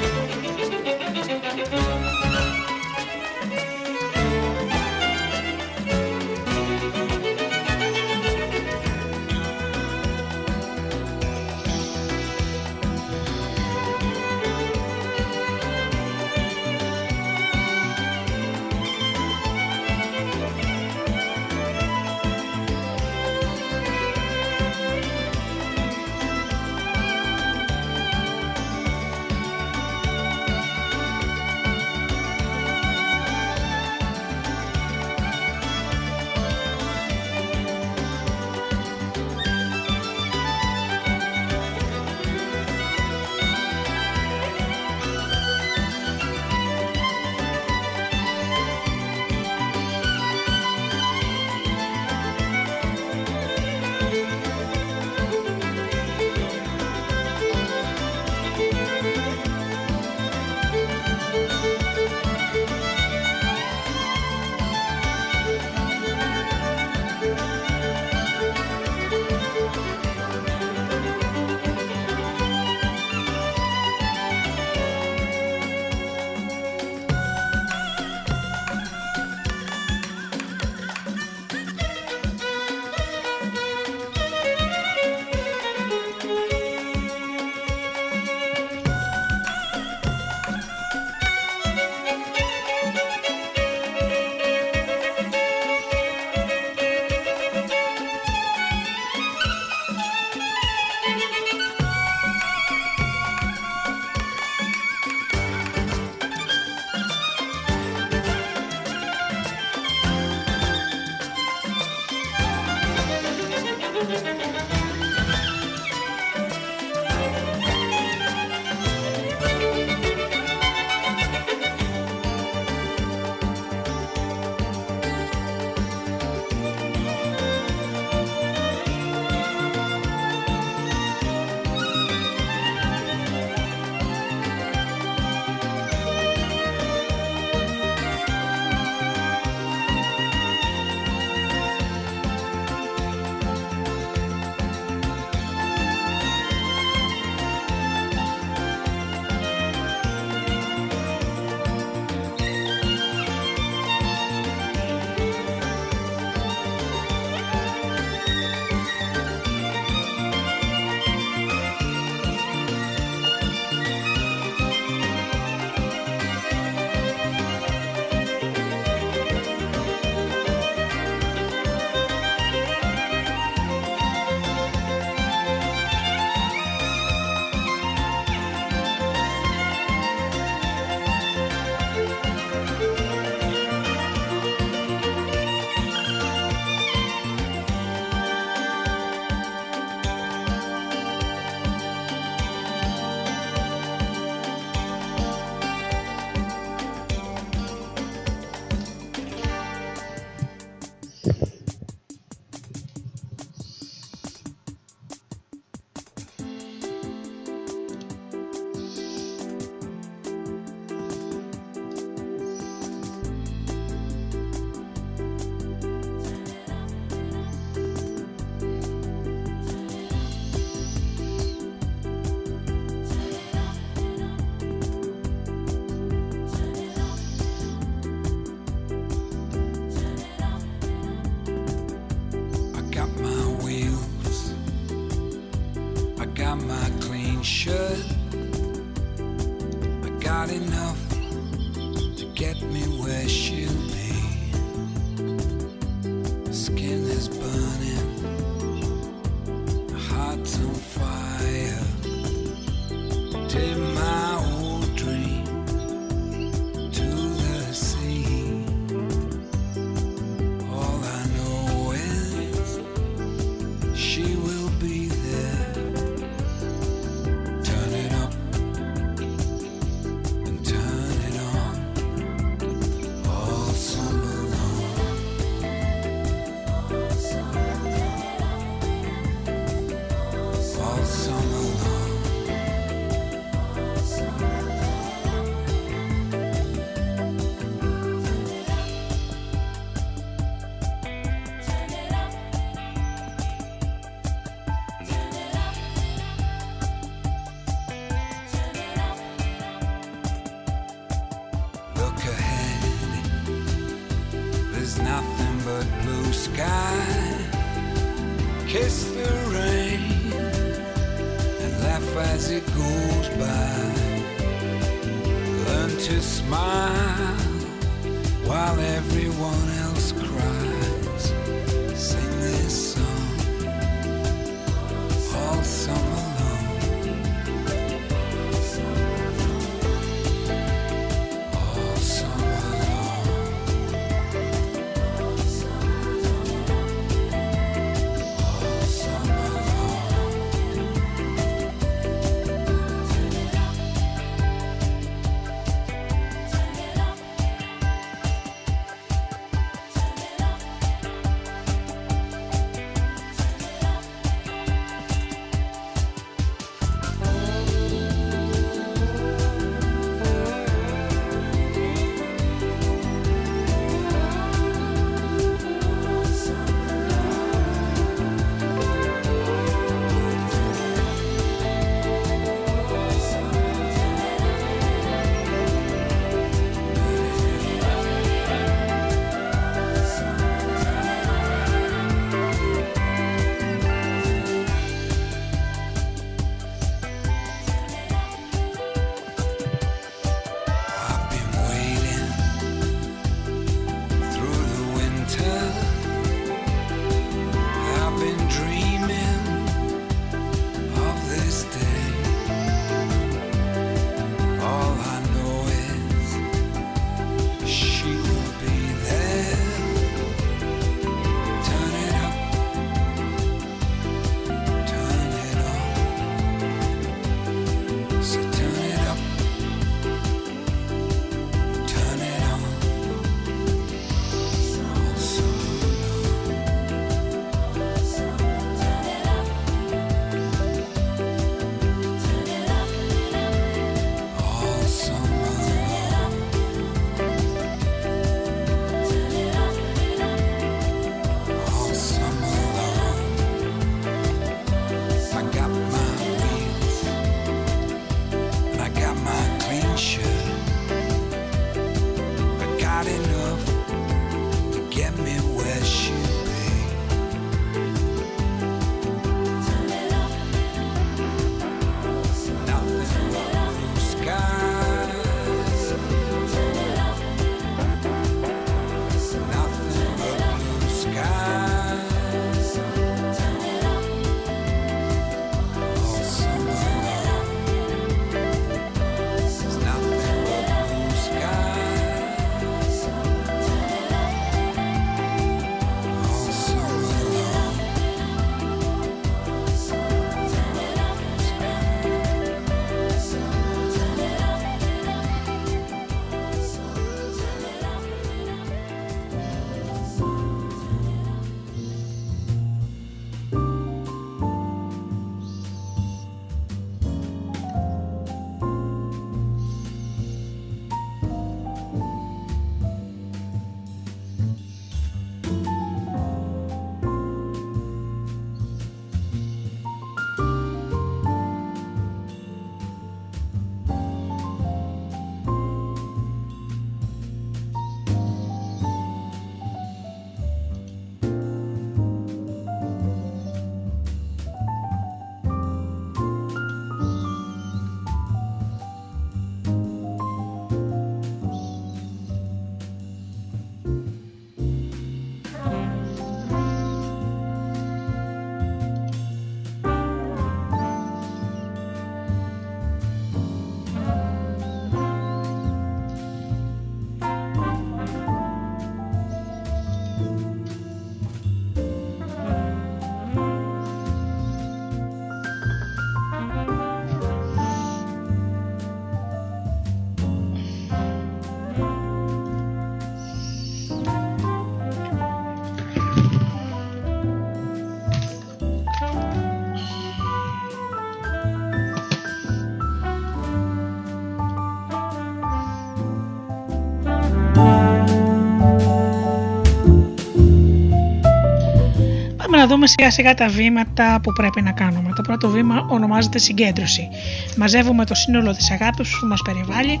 [SPEAKER 1] Δούμε σιγά σιγά τα βήματα που πρέπει να κάνουμε. Το πρώτο βήμα ονομάζεται συγκέντρωση. Μαζεύουμε το σύνολο της αγάπης που μας περιβάλλει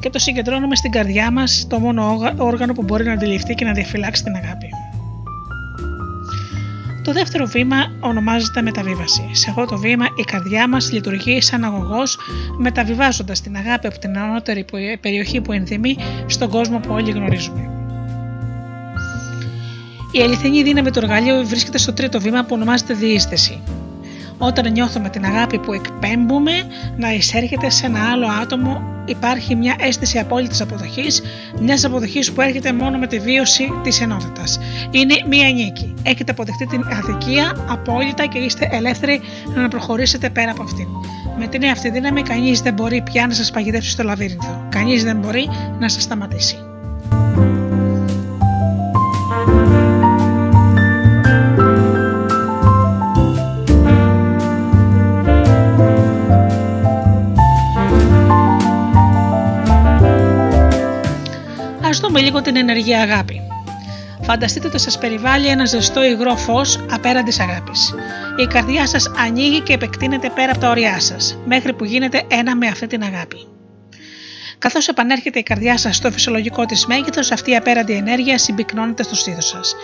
[SPEAKER 1] και το συγκεντρώνουμε στην καρδιά μας, το μόνο όργανο που μπορεί να αντιληφθεί και να διαφυλάξει την αγάπη. Το δεύτερο βήμα ονομάζεται μεταβίβαση. Σε αυτό το βήμα η καρδιά μας λειτουργεί σαν αγωγός μεταβιβάζοντας την αγάπη από την ανώτερη περιοχή που ενθυμεί στον κόσμο που όλοι γνωρίζουμε. Η αληθινή δύναμη του εργαλείου βρίσκεται στο τρίτο βήμα που ονομάζεται διείσθηση. Όταν νιώθουμε την αγάπη που εκπέμπουμε να εισέρχεται σε ένα άλλο άτομο, υπάρχει μια αίσθηση απόλυτης αποδοχής, μιας αποδοχής που έρχεται μόνο με τη βίωση της ενότητας. Είναι μία νίκη. Έχετε αποδεχτεί την αδικία απόλυτα και είστε ελεύθεροι να προχωρήσετε πέρα από αυτήν. Με την αυτή δύναμη, κανείς δεν μπορεί πια να σας παγιδεύσει στο λαβύρινθο. Κανείς δεν μπορεί να σας σταματήσει. Ας δούμε λίγο την ενεργεία αγάπη. Φανταστείτε ότι σας περιβάλλει ένα ζεστό υγρό φως απέραντης αγάπης. Η καρδιά σας ανοίγει και επεκτείνεται πέρα από τα ωριά σας, μέχρι που γίνετε ένα με αυτή την αγάπη. Καθώς επανέρχεται η καρδιά σας στο φυσιολογικό της μέγεθος, αυτή η απέραντη ενέργεια συμπυκνώνεται στο στήθος σας.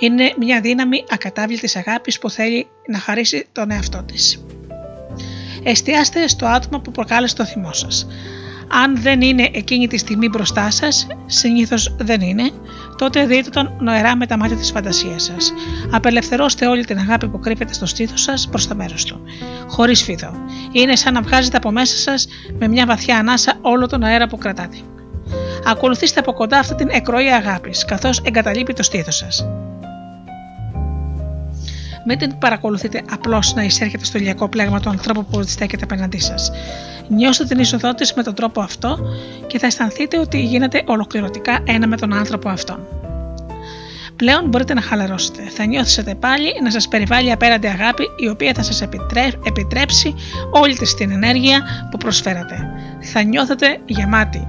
[SPEAKER 1] Είναι μια δύναμη ακατάβλητης αγάπης που θέλει να χαρίσει τον εαυτό της. Εστιάστε στο άτομο που προκάλεσε το θυμό σας. Αν δεν είναι εκείνη τη στιγμή μπροστά σας, συνήθως δεν είναι, τότε δείτε τον νοερά με τα μάτια της φαντασίας σας. Απελευθερώστε όλη την αγάπη που κρύβεται στο στήθος σας προς το μέρος του. Χωρίς φίδο. Είναι σαν να βγάζετε από μέσα σας με μια βαθιά ανάσα όλο τον αέρα που κρατάτε. Ακολουθήστε από κοντά αυτή την εκροή αγάπης, καθώς εγκαταλείπει το στήθος σας. Μην την παρακολουθείτε απλώς να εισέρχεται στο ηλιακό πλέγμα του ανθρώπου που στέκεται απέναντί σας. Νιώστε την είσοδό της με τον τρόπο αυτό και θα αισθανθείτε ότι γίνετε ολοκληρωτικά ένα με τον άνθρωπο αυτόν. Πλέον μπορείτε να χαλαρώσετε. Θα νιώθετε πάλι να σας περιβάλλει απέραντη αγάπη η οποία θα σας επιτρέψει όλη της την ενέργεια που προσφέρατε. Θα νιώθετε γεμάτη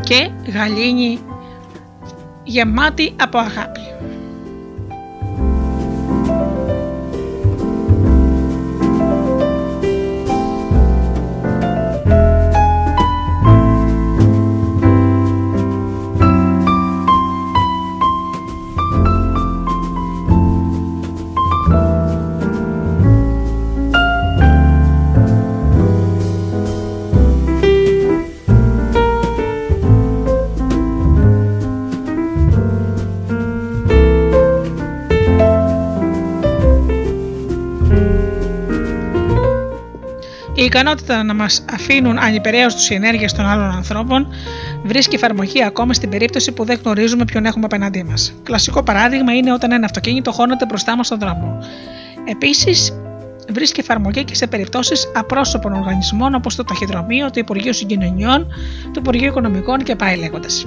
[SPEAKER 1] και γαλήνη γεμάτη από αγάπη. Ικανότητα να μας αφήνουν ανυπηρέαστου οι ενέργειες των άλλων ανθρώπων βρίσκει εφαρμογή ακόμα στην περίπτωση που δεν γνωρίζουμε ποιον έχουμε απέναντί μας. Κλασικό παράδειγμα είναι όταν ένα αυτοκίνητο χώνεται μπροστά μας στον δρόμο. Επίσης, βρίσκει εφαρμογή και σε περιπτώσεις απρόσωπων οργανισμών όπως το ταχυδρομείο, το Υπουργείο Συγκοινωνιών, το Υπουργείο Οικονομικών και πάει λέγοντας.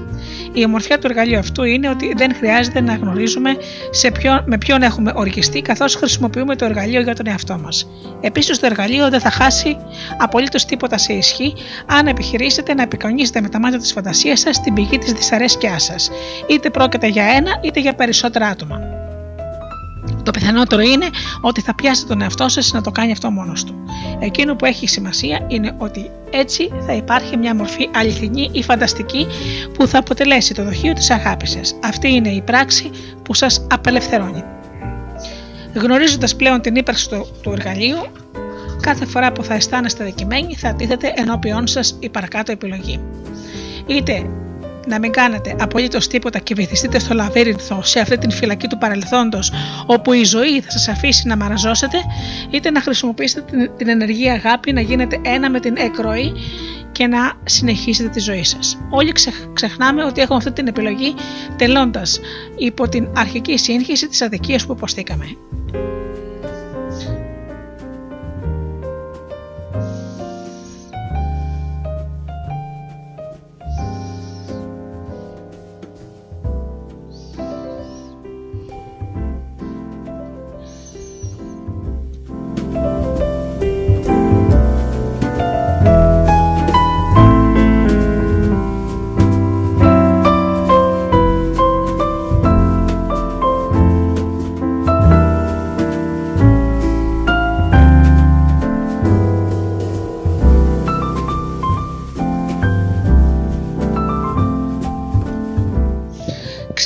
[SPEAKER 1] Η ομορφιά του εργαλείου αυτού είναι ότι δεν χρειάζεται να γνωρίζουμε σε ποιον, με ποιον έχουμε ορκιστεί, καθώς χρησιμοποιούμε το εργαλείο για τον εαυτό μας. Επίσης, το εργαλείο δεν θα χάσει απολύτως τίποτα σε ισχύ αν επιχειρήσετε να επικονίσετε με τα μάτια της φαντασίας σας την πηγή της δυσαρέσκειάς σας, είτε πρόκειται για ένα είτε για περισσότερα άτομα. Το πιθανότερο είναι ότι θα πιάσετε τον εαυτό σας να το κάνει αυτό μόνος του. Εκείνο που έχει σημασία είναι ότι έτσι θα υπάρχει μια μορφή αληθινή ή φανταστική που θα αποτελέσει το δοχείο της αγάπης σας. Αυτή είναι η πράξη που σας απελευθερώνει. Γνωρίζοντας πλέον την ύπαρξη του, του εργαλείου, κάθε φορά που θα αισθάνεστε δικημένοι θα τίθεται ενώπιόν σας η παρακάτω επιλογή. Είτε να μην κάνετε απολύτως τίποτα και βυθιστείτε στο λαβύρινθο σε αυτή την φυλακή του παρελθόντος, όπου η ζωή θα σας αφήσει να μαραζώσετε, είτε να χρησιμοποιήσετε την, την ενεργή αγάπη να γίνετε ένα με την εκροή και να συνεχίσετε τη ζωή σας. Όλοι ξεχνάμε ότι έχουμε αυτή την επιλογή τελώντας υπό την αρχική σύγχυση της αδικίας που υποστήκαμε.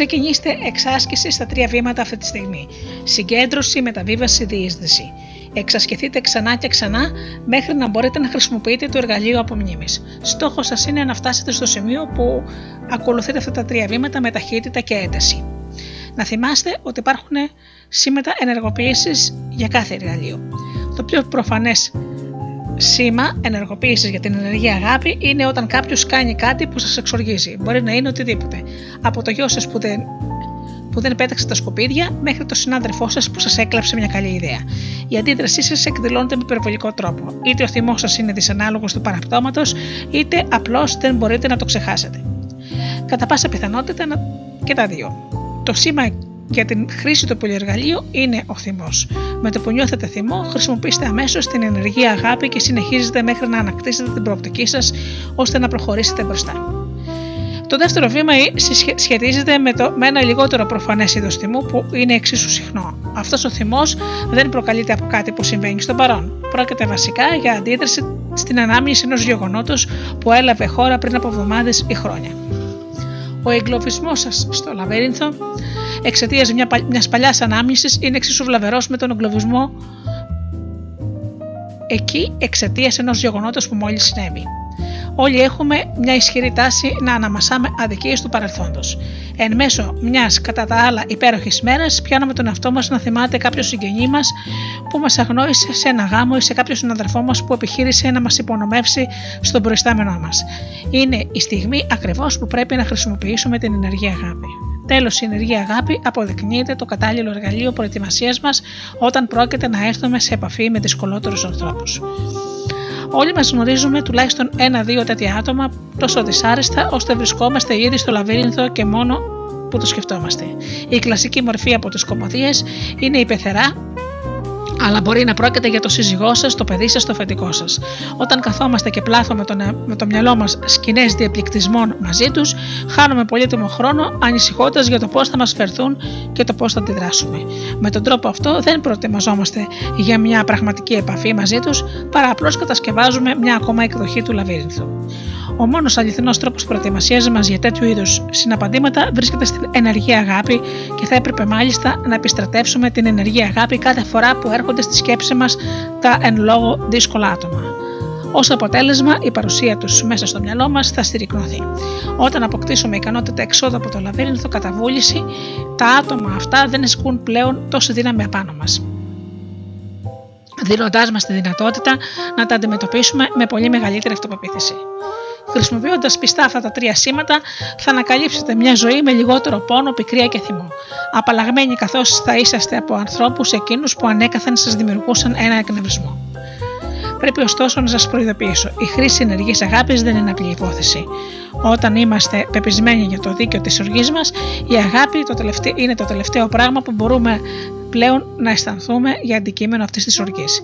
[SPEAKER 1] Ξεκινήστε εξάσκηση στα τρία βήματα αυτή τη στιγμή. Συγκέντρωση, μεταβίβαση, διείσδυση. Εξασκηθείτε ξανά και ξανά μέχρι να μπορείτε να χρησιμοποιείτε το εργαλείο απομνήμης. Στόχος σας είναι να φτάσετε στο σημείο που ακολουθείτε αυτά τα τρία βήματα με ταχύτητα και ένταση. Να θυμάστε ότι υπάρχουν σήματα ενεργοποίηση για κάθε εργαλείο. Το πιο προφανές σήμα ενεργοποίησης για την ενεργή αγάπη είναι όταν κάποιος κάνει κάτι που σας εξοργίζει. Μπορεί να είναι οτιδήποτε. Από το γιο σας που δεν, που δεν πέταξε τα σκουπίδια μέχρι το συνάδελφό σας που σας έκλαψε μια καλή ιδέα. Η αντίδρασή σας εκδηλώνεται με υπερβολικό τρόπο. Είτε ο θυμός σας είναι δυσανάλογος του παραπτώματος, είτε απλώς δεν μπορείτε να το ξεχάσετε. Κατά πάσα πιθανότητα και τα δύο. Το σήμα για την χρήση του πολυεργαλείου είναι ο θυμός. Με το που νιώθετε θυμό, χρησιμοποιήστε αμέσως την ενεργή αγάπη και συνεχίζετε μέχρι να ανακτήσετε την προοπτική σας ώστε να προχωρήσετε μπροστά. Το δεύτερο βήμα σχετίζεται με, το, με ένα λιγότερο προφανές είδος θυμού που είναι εξίσου συχνό. Αυτός ο θυμός δεν προκαλείται από κάτι που συμβαίνει στο παρόν. Πρόκειται βασικά για αντίδραση στην ανάμνηση ενός γεγονότος που έλαβε χώρα πριν από εβδομάδες ή χρόνια. Ο εγκλωβισμός σας στο λαβύρινθο εξαιτίας μια, μιας παλιάς ανάμνησης είναι εξίσου βλαβερός με τον εγκλωβισμό εκεί εξαιτίας ενός γεγονότος που μόλις συνέβη. Όλοι έχουμε μια ισχυρή τάση να αναμασάμε αδικίες του παρελθόντος. Εν μέσω μιας κατά τα άλλα υπέροχης μέρας, πιάνουμε τον εαυτό μας να θυμάται κάποιος συγγενή μας που μας αγνόησε σε ένα γάμο ή σε κάποιο συναδελφό μας που επιχείρησε να μας υπονομεύσει στον προϊστάμενό μας. Είναι η στιγμή ακριβώς που πρέπει να χρησιμοποιήσουμε την ενεργή αγάπη. Τέλος, η ενεργή αγάπη αποδεικνύεται το κατάλληλο εργαλείο προετοιμασίας μας όταν πρόκειται να έρθουμε σε επαφή με δυσκολότερους ανθρώπους. Όλοι μας γνωρίζουμε τουλάχιστον ένα-δύο τέτοια άτομα τόσο δυσάρεστα ώστε βρισκόμαστε ήδη στο λαβύρινθο και μόνο που το σκεφτόμαστε. Η κλασική μορφή από τι κομμωδίες είναι η πεθερά αλλά μπορεί να πρόκειται για το σύζυγό σας, το παιδί σας, το φετικό σας. Όταν καθόμαστε και πλάθουμε το, με το μυαλό μας σκηνές διαπληκτισμών μαζί τους, χάνουμε πολύτιμο χρόνο ανησυχώντας για το πώς θα μας φερθούν και το πώς θα αντιδράσουμε. Με τον τρόπο αυτό δεν προετοιμαζόμαστε για μια πραγματική επαφή μαζί τους, παρά απλώς κατασκευάζουμε μια ακόμα εκδοχή του λαβύρινθου. Ο μόνος αληθινός τρόπος προετοιμασίας μας για τέτοιου είδους συναπαντήματα βρίσκεται στην ενεργή αγάπη και θα έπρεπε μάλιστα να επιστρατεύσουμε την ενεργή αγάπη κάθε φορά που έρχονται στη σκέψη μας τα εν λόγω δύσκολα άτομα. Ω αποτέλεσμα, η παρουσία τους μέσα στο μυαλό μας θα στηρικνωθεί. Όταν αποκτήσουμε ικανότητα εξόδου από το λαβύρινθο κατά βούληση, τα άτομα αυτά δεν ασκούν πλέον τόση δύναμη απάνω μας δίνοντάς μας τη δυνατότητα να τα αντιμετωπίσουμε με πολύ μεγαλύτερη αυτοπεποίθηση. Χρησιμοποιώντας πιστά αυτά τα τρία σήματα, θα ανακαλύψετε μια ζωή με λιγότερο πόνο, πικρία και θυμό. Απαλλαγμένοι καθώς θα είσαστε από ανθρώπους εκείνους που ανέκαθεν σας δημιουργούσαν ένα εκνευρισμό. Πρέπει ωστόσο να σας προειδοποιήσω: η χρήση ενεργής αγάπης δεν είναι απλή υπόθεση. Όταν είμαστε πεπισμένοι για το δίκαιο της οργής μας, η αγάπη το είναι το τελευταίο πράγμα που μπορούμε πλέον να αισθανθούμε για αντικείμενο αυτής της οργής.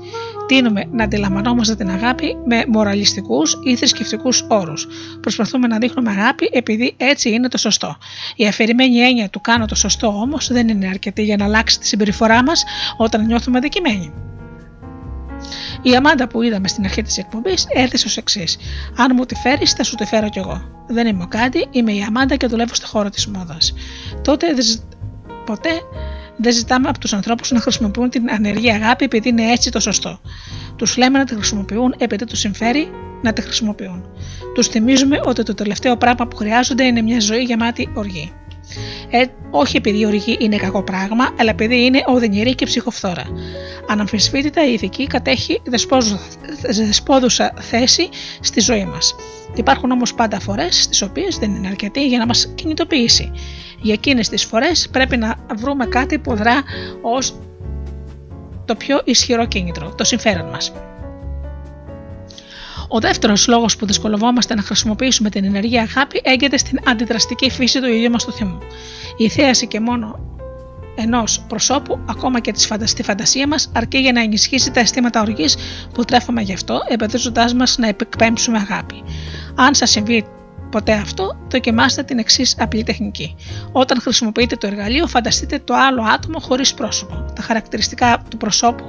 [SPEAKER 1] Τίνουμε να αντιλαμβανόμαστε την αγάπη με μοραλιστικούς ή θρησκευτικούς όρους. Προσπαθούμε να δείχνουμε αγάπη επειδή έτσι είναι το σωστό. Η αφηρημένη έννοια του κάνω το σωστό όμως δεν είναι αρκετή για να αλλάξει τη συμπεριφορά μας όταν νιώθουμε αδικημένοι. Η Αμάντα που είδαμε στην αρχή της εκπομπής έθεσε ως εξής: Αν μου τη φέρεις, θα σου τη φέρω κι εγώ. Δεν είμαι ο Κάντι, είμαι η Αμάντα και δουλεύω στο χώρο της μόδας. Τότε ποτέ δεν ζητάμε από τους ανθρώπους να χρησιμοποιούν την ανεργή αγάπη επειδή είναι έτσι το σωστό. Τους λέμε να τη χρησιμοποιούν επειδή τους συμφέρει να τη χρησιμοποιούν. Τους θυμίζουμε ότι το τελευταίο πράγμα που χρειάζονται είναι μια ζωή γεμάτη οργή. Ε, όχι επειδή η οργή είναι κακό πράγμα, αλλά επειδή είναι οδυνηρή και ψυχοφθόρα. Αναμφισβήτητα η ηθική κατέχει δεσπόδουσα θέση στη ζωή μας. Υπάρχουν όμως πάντα φορές στις οποίες δεν είναι αρκετή για να μας κινητοποιήσει. Για εκείνες τις φορές πρέπει να βρούμε κάτι που δρά ως το πιο ισχυρό κίνητρο, το συμφέρον μας. Ο δεύτερος λόγος που δυσκολευόμαστε να χρησιμοποιήσουμε την ενεργή αγάπη έγκυται στην αντιδραστική φύση του ίδιου μας του θυμού. Η θέαση και μόνο ενός προσώπου, ακόμα και στη φαντασία μας, αρκεί για να ενισχύσει τα αισθήματα οργής που τρέφουμε γι' αυτό, επαιδεύοντά μας να επεκπέμψουμε αγάπη. Αν σας συμβεί ποτέ αυτό, δοκιμάστε την εξής απλή τεχνική. Όταν χρησιμοποιείτε το εργαλείο, φανταστείτε το άλλο άτομο χωρίς πρόσωπο. Τα χαρακτηριστικά του προσώπου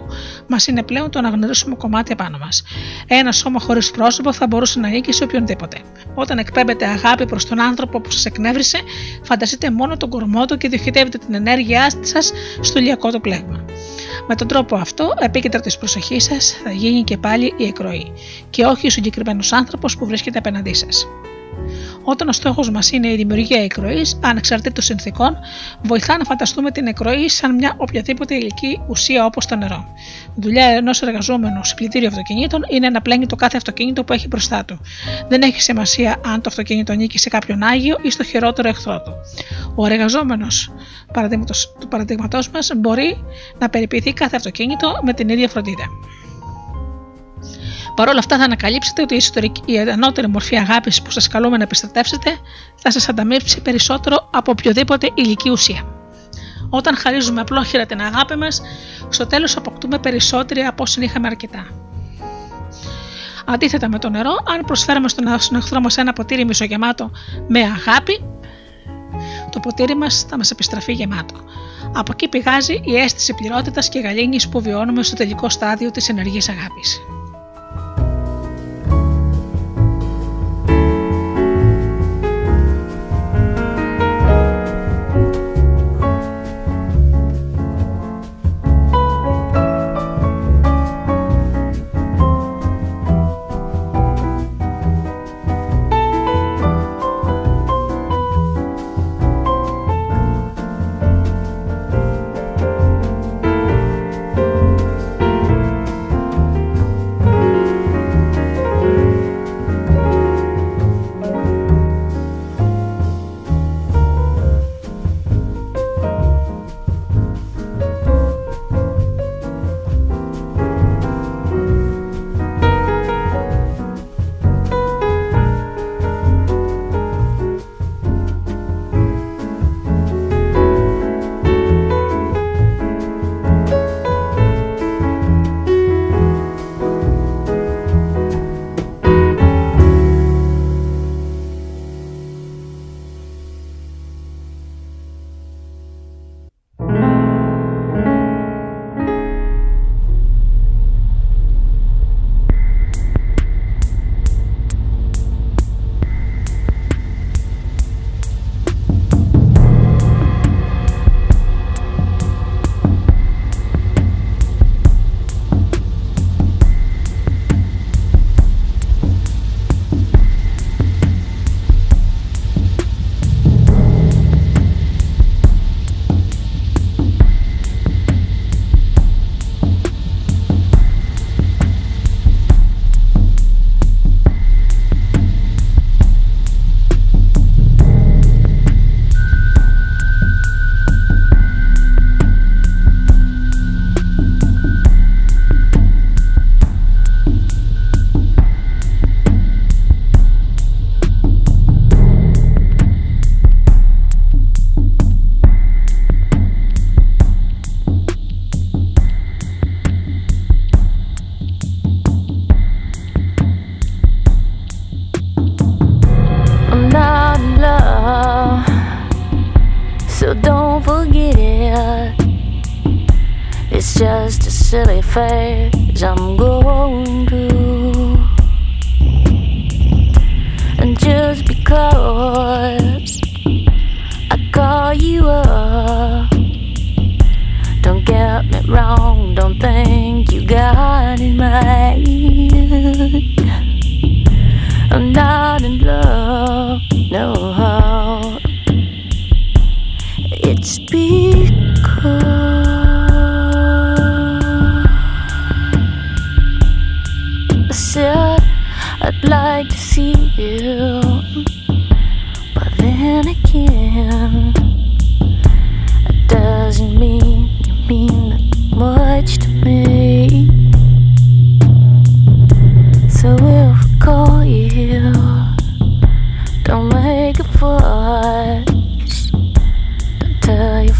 [SPEAKER 1] μας είναι πλέον το αναγνωρίσιμο κομμάτι επάνω μας. Ένα σώμα χωρίς πρόσωπο θα μπορούσε να ανήκει σε οποιονδήποτε. Όταν εκπέμπετε αγάπη προς τον άνθρωπο που σας εκνεύρισε, φανταστείτε μόνο τον κορμό του και διοχετεύετε την ενέργειά σας στο ηλιακό του πλέγμα. Με τον τρόπο αυτό, επίκεντρο της προσοχής σας θα γίνει και πάλι η εκροή και όχι ο συγκεκριμένος άνθρωπος που βρίσκεται απέναντί σας. Όταν ο στόχος μας είναι η δημιουργία εκροής, ανεξαρτήτως συνθήκων, βοηθά να φανταστούμε την εκροή σαν μια οποιαδήποτε υλική ουσία όπως το νερό. Δουλειά ενός εργαζόμενου σε πλητήριο αυτοκινήτων είναι να πλένει το κάθε αυτοκίνητο που έχει μπροστά του. Δεν έχει σημασία αν το αυτοκίνητο ανήκει σε κάποιον Άγιο ή στο χειρότερο εχθρό του. Ο εργαζόμενος του παραδείγματός μας μπορεί να περιποιηθεί κάθε αυτοκίνητο με την ίδια φροντίδα. Παρ' όλα αυτά θα ανακαλύψετε ότι η, ιστορική, η ανώτερη μορφή αγάπης που σας καλούμε να επιστρατεύσετε θα σας ανταμείψει περισσότερο από οποιοδήποτε υλική ουσία. Όταν χαρίζουμε απλόχερα την αγάπη μας, στο τέλος αποκτούμε περισσότερη από όσοι είχαμε αρκετά. Αντίθετα με το νερό, αν προσφέρουμε στον εχθρό μας ένα ποτήρι μισογεμάτο με αγάπη, το ποτήρι μας θα μας επιστραφεί γεμάτο. Από εκεί πηγάζει η αίσθηση πληρότητας και γαλήνης που βιώνουμε στο τελικό στάδιο
[SPEAKER 2] της ενεργής αγάπης.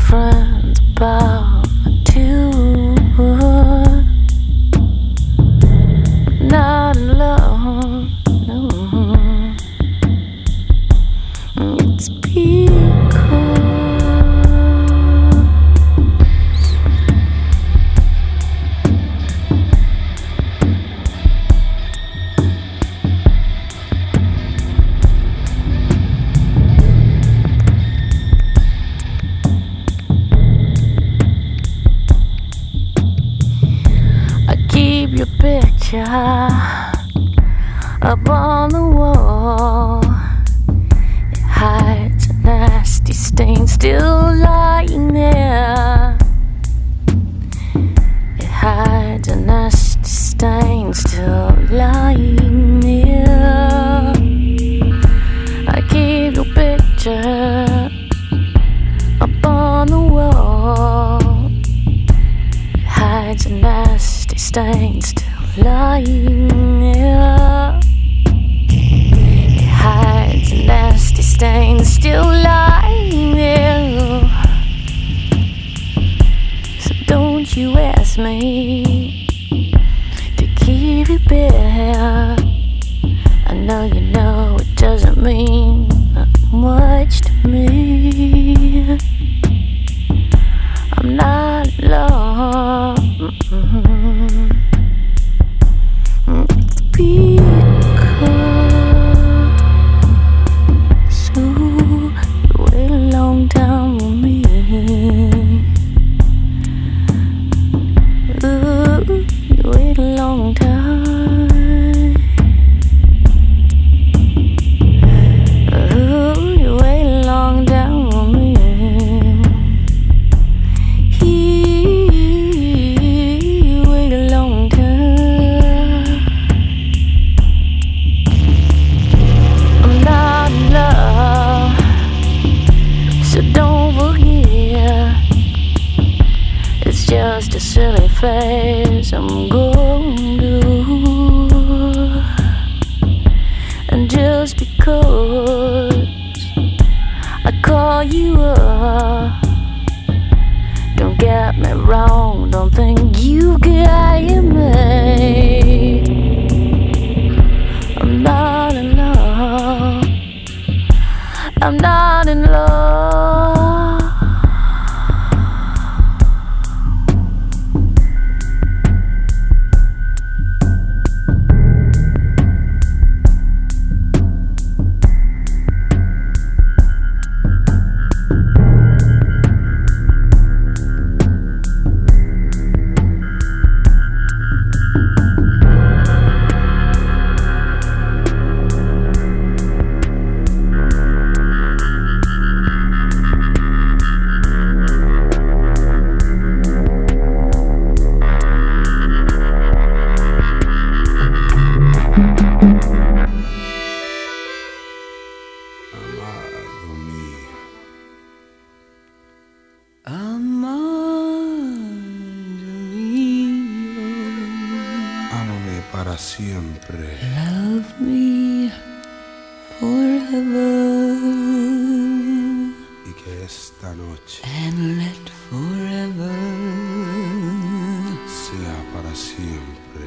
[SPEAKER 2] Friends about
[SPEAKER 4] y que esta noche sea para siempre.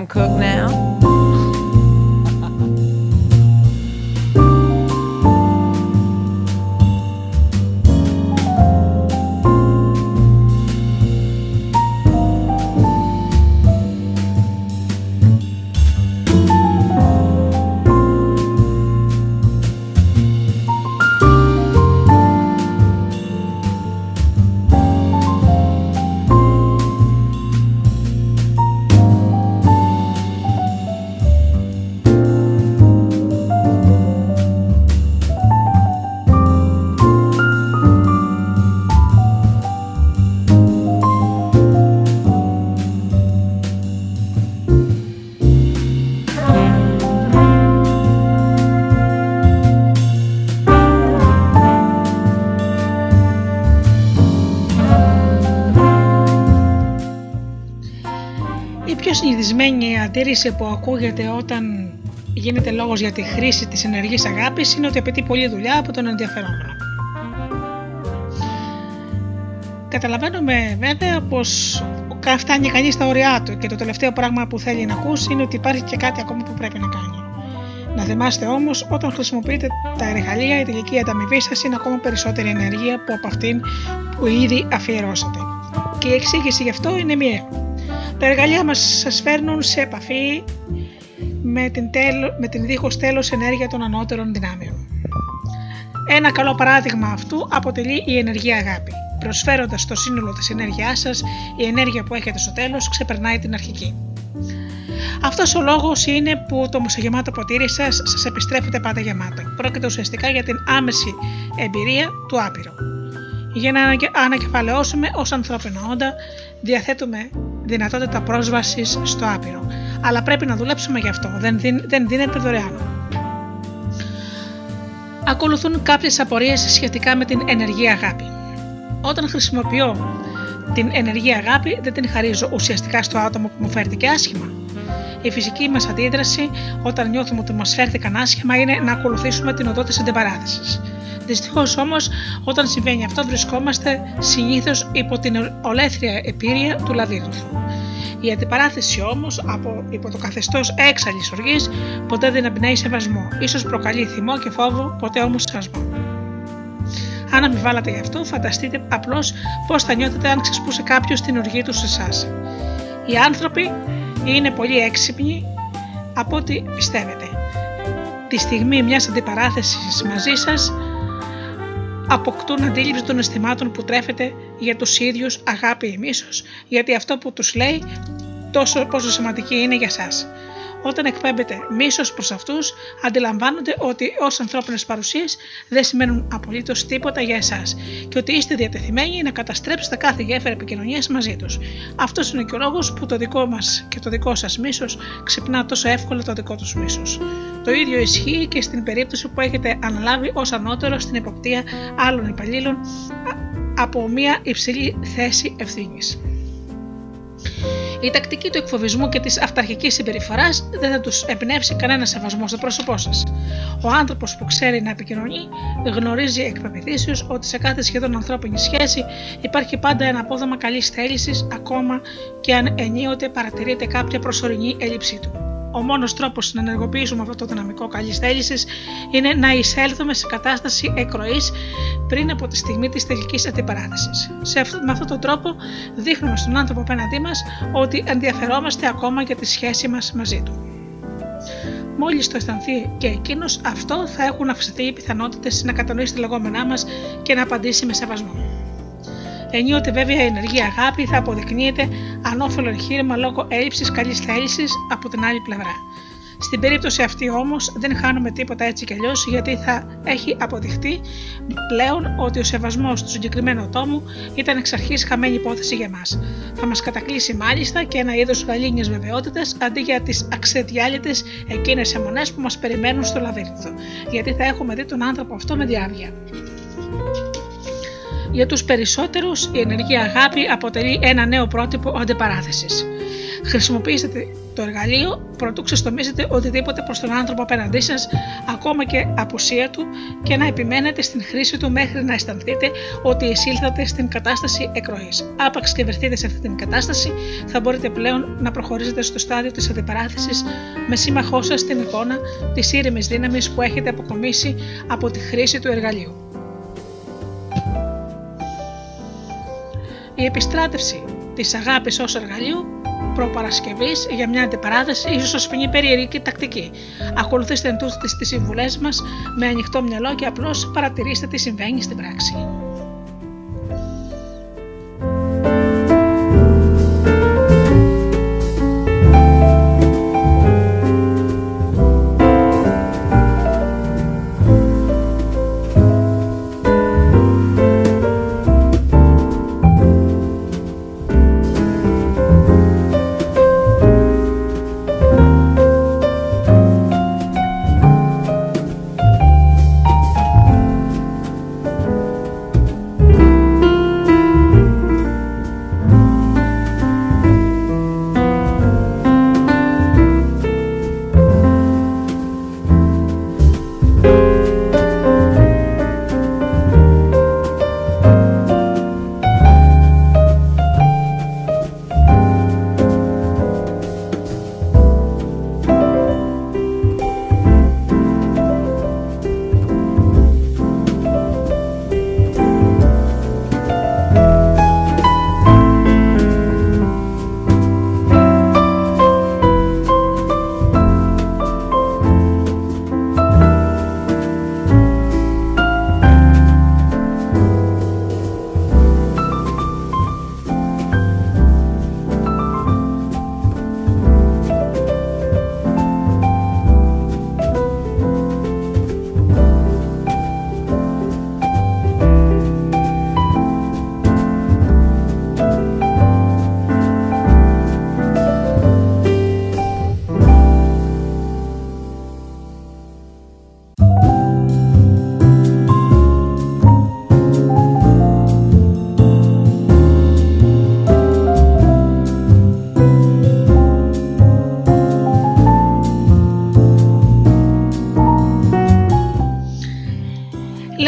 [SPEAKER 4] I'm
[SPEAKER 1] cooked. παρατήρηση που ακούγεται όταν γίνεται λόγος για τη χρήση της ενεργής αγάπης είναι ότι απαιτεί πολλή δουλειά από τον ενδιαφερόμενο. Καταλαβαίνουμε βέβαια πως φτάνει κανείς στα ωριά του και το τελευταίο πράγμα που θέλει να ακούσει είναι ότι υπάρχει και κάτι ακόμα που πρέπει να κάνει. Να θυμάστε όμως, όταν χρησιμοποιείτε τα εργαλεία, η τελική ανταμοιβή σας είναι ακόμα περισσότερη ενέργεια από αυτήν που ήδη αφιερώσατε. Και η εξήγηση γι' αυτό είναι μία. Τα εργαλεία μας σας φέρνουν σε επαφή με την, τέλ, με την δίχως τέλος ενέργεια των ανώτερων δυνάμεων. Ένα καλό παράδειγμα αυτού αποτελεί η ενεργή αγάπη. Προσφέροντας το σύνολο της ενέργειάς σας, η ενέργεια που έχετε στο τέλος ξεπερνάει την αρχική. Αυτός ο λόγος είναι που το μουσογεμάτο ποτήρι σας σας επιστρέφεται πάντα γεμάτο. Πρόκειται ουσιαστικά για την άμεση εμπειρία του άπειρο. Για να ανακεφαλαιώσουμε ως ανθρώπινα όντα, διαθέτουμε δυνατότητα πρόσβασης στο άπειρο. Αλλά πρέπει να δουλέψουμε γι' αυτό. Δεν, δεν δίνεται δωρεάν. Ακολουθούν κάποιες απορίες σχετικά με την ενεργή αγάπη. Όταν χρησιμοποιώ την ενεργή αγάπη, δεν την χαρίζω ουσιαστικά στο άτομο που μου φέρθηκε άσχημα. Η φυσική μας αντίδραση όταν νιώθουμε ότι μας φέρθηκαν άσχημα είναι να ακολουθήσουμε την οδό της αντιπαράθεσης. Δυστυχώς όμως, όταν συμβαίνει αυτό, βρισκόμαστε συνήθως υπό την ολέθρια επίρρεια του λαδίδουθου. Η αντιπαράθεση όμως από υπό το καθεστώς έξαλλης οργής ποτέ δεν εμπνέει σεβασμό, ίσως προκαλεί θυμό και φόβο, ποτέ όμως σεβασμό. Αν αμοιβάλλατε γι' αυτό, φανταστείτε απλώς πώς θα νιώθετε αν ξεσπούσε κάποιος την οργή του σε εσάς. Οι άνθρωποι είναι πολύ έξυπνοι από ό,τι πιστεύετε. Τη στιγμή μιας αντιπαράθεσης μαζί σας αποκτούν αντίληψη των αισθημάτων που τρέφεται για τους ίδιους αγάπη ή μίσος, γιατί αυτό που τους λέει τόσο πόσο σημαντική είναι για σας. Όταν εκπέμπετε μίσος προς αυτούς, αντιλαμβάνονται ότι ως ανθρώπινες παρουσίες δεν σημαίνουν απολύτως τίποτα για εσάς και ότι είστε διατεθειμένοι να καταστρέψετε κάθε γέφυρα επικοινωνίας μαζί τους. Αυτός είναι και ο λόγο που το δικό μας και το δικό σας μίσος ξυπνά τόσο εύκολα το δικό τους μίσος. Το ίδιο ισχύει και στην περίπτωση που έχετε αναλάβει ως ανώτερο στην εποπτεία άλλων υπαλλήλων από μια υψηλή θέση ευθύνης. Η τακτική του εκφοβισμού και της αυταρχικής συμπεριφοράς δεν θα τους εμπνεύσει κανένα σεβασμό στο πρόσωπό σας. Ο άνθρωπος που ξέρει να επικοινωνεί γνωρίζει εκ ότι σε κάθε σχεδόν ανθρώπινη σχέση υπάρχει πάντα ένα απόδομα καλής θέλησης, ακόμα και αν ενίοτε παρατηρείται κάποια προσωρινή έλλειψή του. Ο μόνος τρόπος να ενεργοποιήσουμε αυτό το δυναμικό καλής θέλησης είναι να εισέλθουμε σε κατάσταση εκροής πριν από τη στιγμή της τελικής αντιπαράθεσης. Με αυτόν τον τρόπο δείχνουμε στον άνθρωπο απέναντί μας ότι ενδιαφερόμαστε ακόμα για τη σχέση μας μαζί του. Μόλις το αισθανθεί και εκείνος, αυτό θα έχουν αυξηθεί οι πιθανότητες να κατανοήσει τα λεγόμενά μας και να απαντήσει με σεβασμό. Ενίοτε βέβαια η ενεργή αγάπη θα αποδεικνύεται ανώφελο εγχείρημα λόγω έλλειψης καλής θέλησης από την άλλη πλευρά. Στην περίπτωση αυτή όμως δεν χάνουμε τίποτα έτσι κι αλλιώς γιατί θα έχει αποδειχτεί πλέον ότι ο σεβασμός του συγκεκριμένου ατόμου ήταν εξ αρχής χαμένη υπόθεση για μας. Θα μας κατακλείσει μάλιστα και ένα είδος γαλήνιας βεβαιότητας αντί για τις αξεδιάλειτε εκείνες αιμονές που μας περιμένουν στο λαβύρινθο, γιατί θα έχουμε δει τον άνθρωπο αυτό με διάβια. Για τους περισσότερους η ενεργή αγάπη αποτελεί ένα νέο πρότυπο αντιπαράθεσης. Χρησιμοποιήστε το εργαλείο προτού ξεστομίσετε οτιδήποτε προς τον άνθρωπο απέναντί σας, ακόμα και απουσία του και να επιμένετε στην χρήση του μέχρι να αισθανθείτε ότι εισήλθατε στην κατάσταση εκροής. Άπαξ και βρεθείτε σε αυτή την κατάσταση, θα μπορείτε πλέον να προχωρήσετε στο στάδιο της αντιπαράθεσης με σύμμαχό σας την εικόνα της ήρεμης δύναμης που έχετε αποκομίσει από τη χρήση του εργαλείου. Η επιστράτευση της αγάπης ως εργαλείου προπαρασκευής για μια αντιπαράθεση ίσως ως ποινή περίεργη τακτική. Ακολουθήστε εν τις συμβουλές μας με ανοιχτό μυαλό και απλώς παρατηρήστε τι συμβαίνει στην πράξη.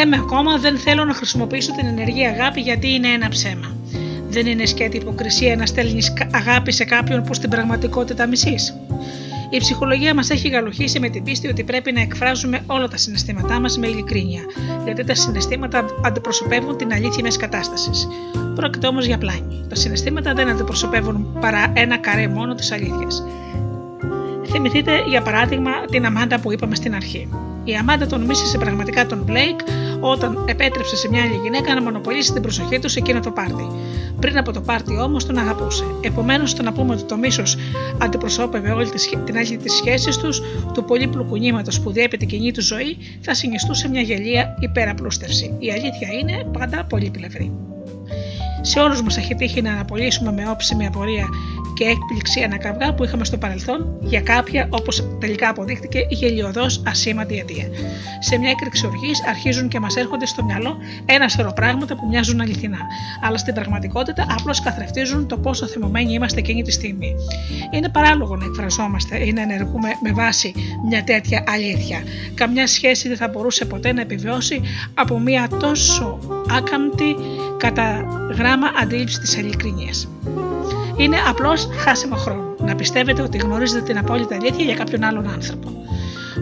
[SPEAKER 1] Λέμε ακόμα δεν θέλω να χρησιμοποιήσω την ενεργή αγάπη γιατί είναι ένα ψέμα. Δεν είναι σκέτη υποκρισία να στέλνεις αγάπη σε κάποιον που στην πραγματικότητα μισείς. Η ψυχολογία μας έχει γαλοχήσει με την πίστη ότι πρέπει να εκφράζουμε όλα τα συναισθήματά μας με ειλικρίνεια, γιατί τα συναισθήματα αντιπροσωπεύουν την αλήθεια μιας κατάστασης. Πρόκειται όμως για πλάνη. Τα συναισθήματα δεν αντιπροσωπεύουν παρά ένα καρέ μόνο της αλήθειας. Θυμηθείτε για παράδειγμα την Αμάντα που είπαμε στην αρχή. Η Αμάντα τον μίσησε πραγματικά τον Μπλέικ όταν επέτρεψε σε μια άλλη γυναίκα να μονοπολίσει την προσοχή του σε εκείνο το πάρτι. Πριν από το πάρτι όμως τον αγαπούσε. Επομένως, το να πούμε ότι το μίσος αντιπροσώπευε όλη την άλλη της σχέσης τους, του πολύπλοκου νήματο που διέπει την κοινή του ζωή, θα συνιστούσε μια γελία υπεραπλούστευση. Η αλήθεια είναι πάντα πολύ πλευρή. Σε όλους μας έχει τύχει να αναπολύσουμε με όψιμη απορία και έκπληξη ένα καυγά που είχαμε στο παρελθόν για κάποια, όπως τελικά αποδείχτηκε, γελιοδός ασήμαντη αιτία. Σε μια έκρηξη οργής αρχίζουν και μας έρχονται στο μυαλό ένα σωρό πράγματα που μοιάζουν αληθινά, αλλά στην πραγματικότητα απλώς καθρεφτίζουν το πόσο θυμωμένοι είμαστε εκείνη τη στιγμή. Είναι παράλογο να εκφραζόμαστε ή να ενεργούμε με βάση μια τέτοια αλήθεια. Καμιά σχέση δεν θα μπορούσε ποτέ να επιβιώσει από μια τόσο άκαμπτη κατά γράμμα αντίληψη της ειλικρίνεια. Είναι απλώς χάσιμο χρόνο να πιστεύετε ότι γνωρίζετε την απόλυτη αλήθεια για κάποιον άλλον άνθρωπο.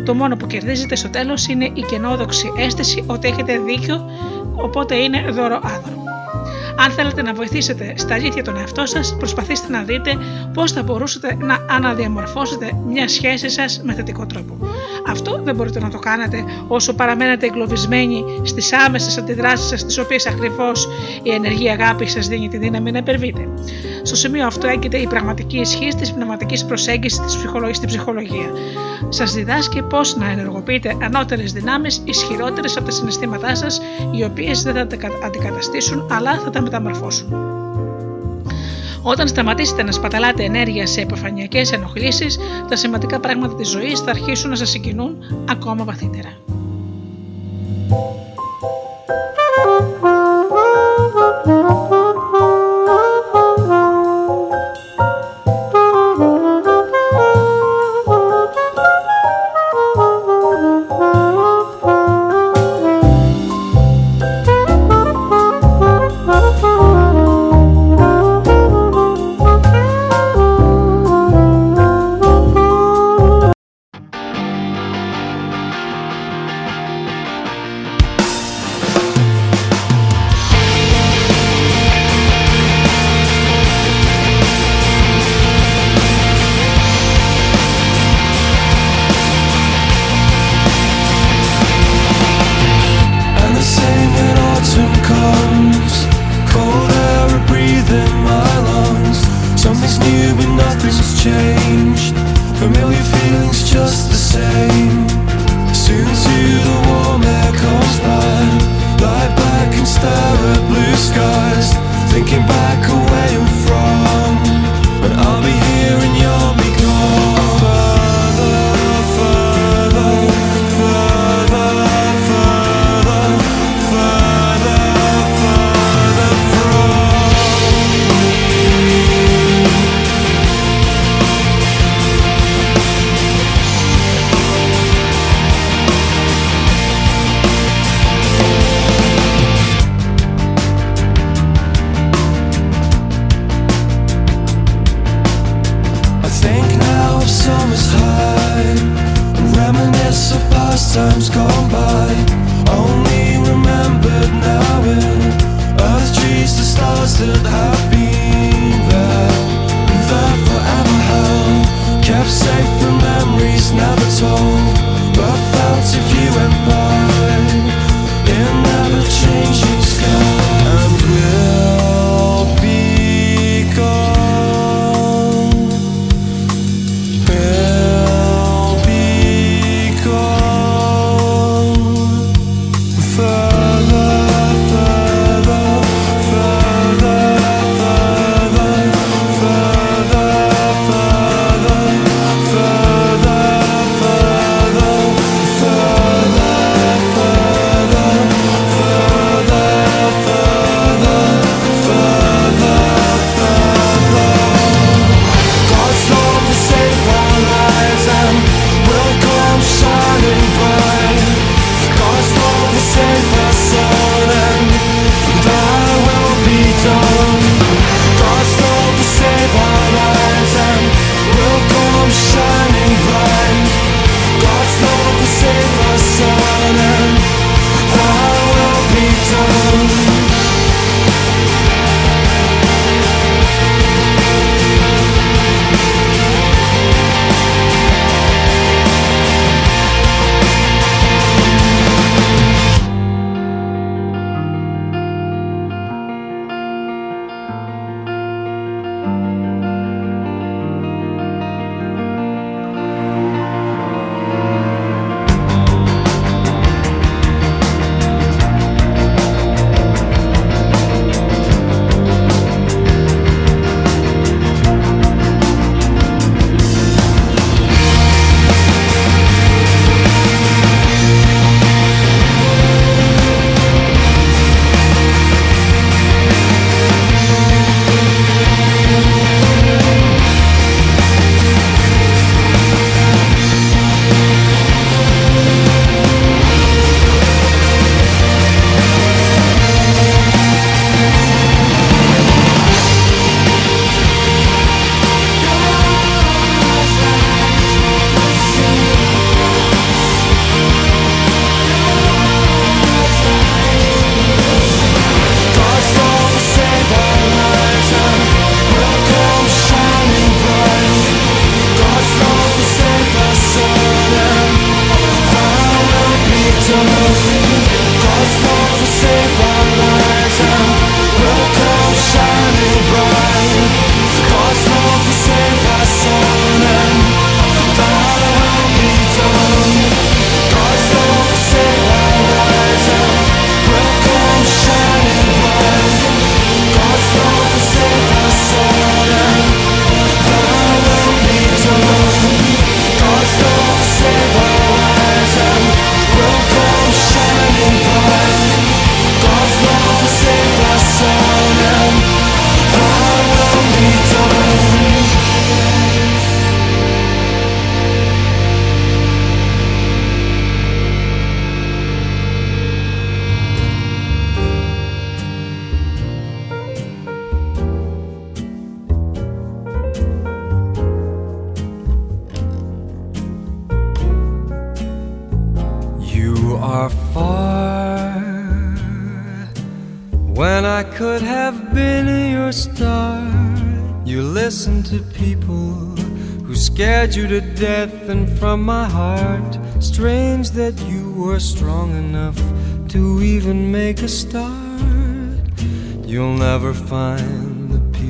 [SPEAKER 1] Το μόνο που κερδίζετε στο τέλος είναι η κενόδοξη αίσθηση ότι έχετε δίκιο, οπότε είναι δώρο άδωρο. Αν θέλετε να βοηθήσετε στα αλήθεια τον εαυτό σας, προσπαθήστε να δείτε πώς θα μπορούσατε να αναδιαμορφώσετε μια σχέση σας με θετικό τρόπο. Αυτό δεν μπορείτε να το κάνετε όσο παραμένετε εγκλωβισμένοι στις άμεσες αντιδράσεις σας, τις οποίες ακριβώς η ενεργή αγάπη σας δίνει τη δύναμη να υπερβείτε. Στο σημείο αυτό έγκυται η πραγματική ισχύ της πνευματικής προσέγγισης στην ψυχολογία. Σας διδάσκει πώς να ενεργοποιείτε ανώτερες δυνάμεις ισχυρότερες από τα συναισθήματά σας, οι οποίες δεν θα τα αντικαταστήσουν, αλλά θα τα όταν σταματήσετε να σπαταλάτε ενέργεια σε επιφανειακές ενοχλήσεις, τα σημαντικά πράγματα της ζωής θα αρχίσουν να σας συγκινούν ακόμα βαθύτερα.
[SPEAKER 5] Thank.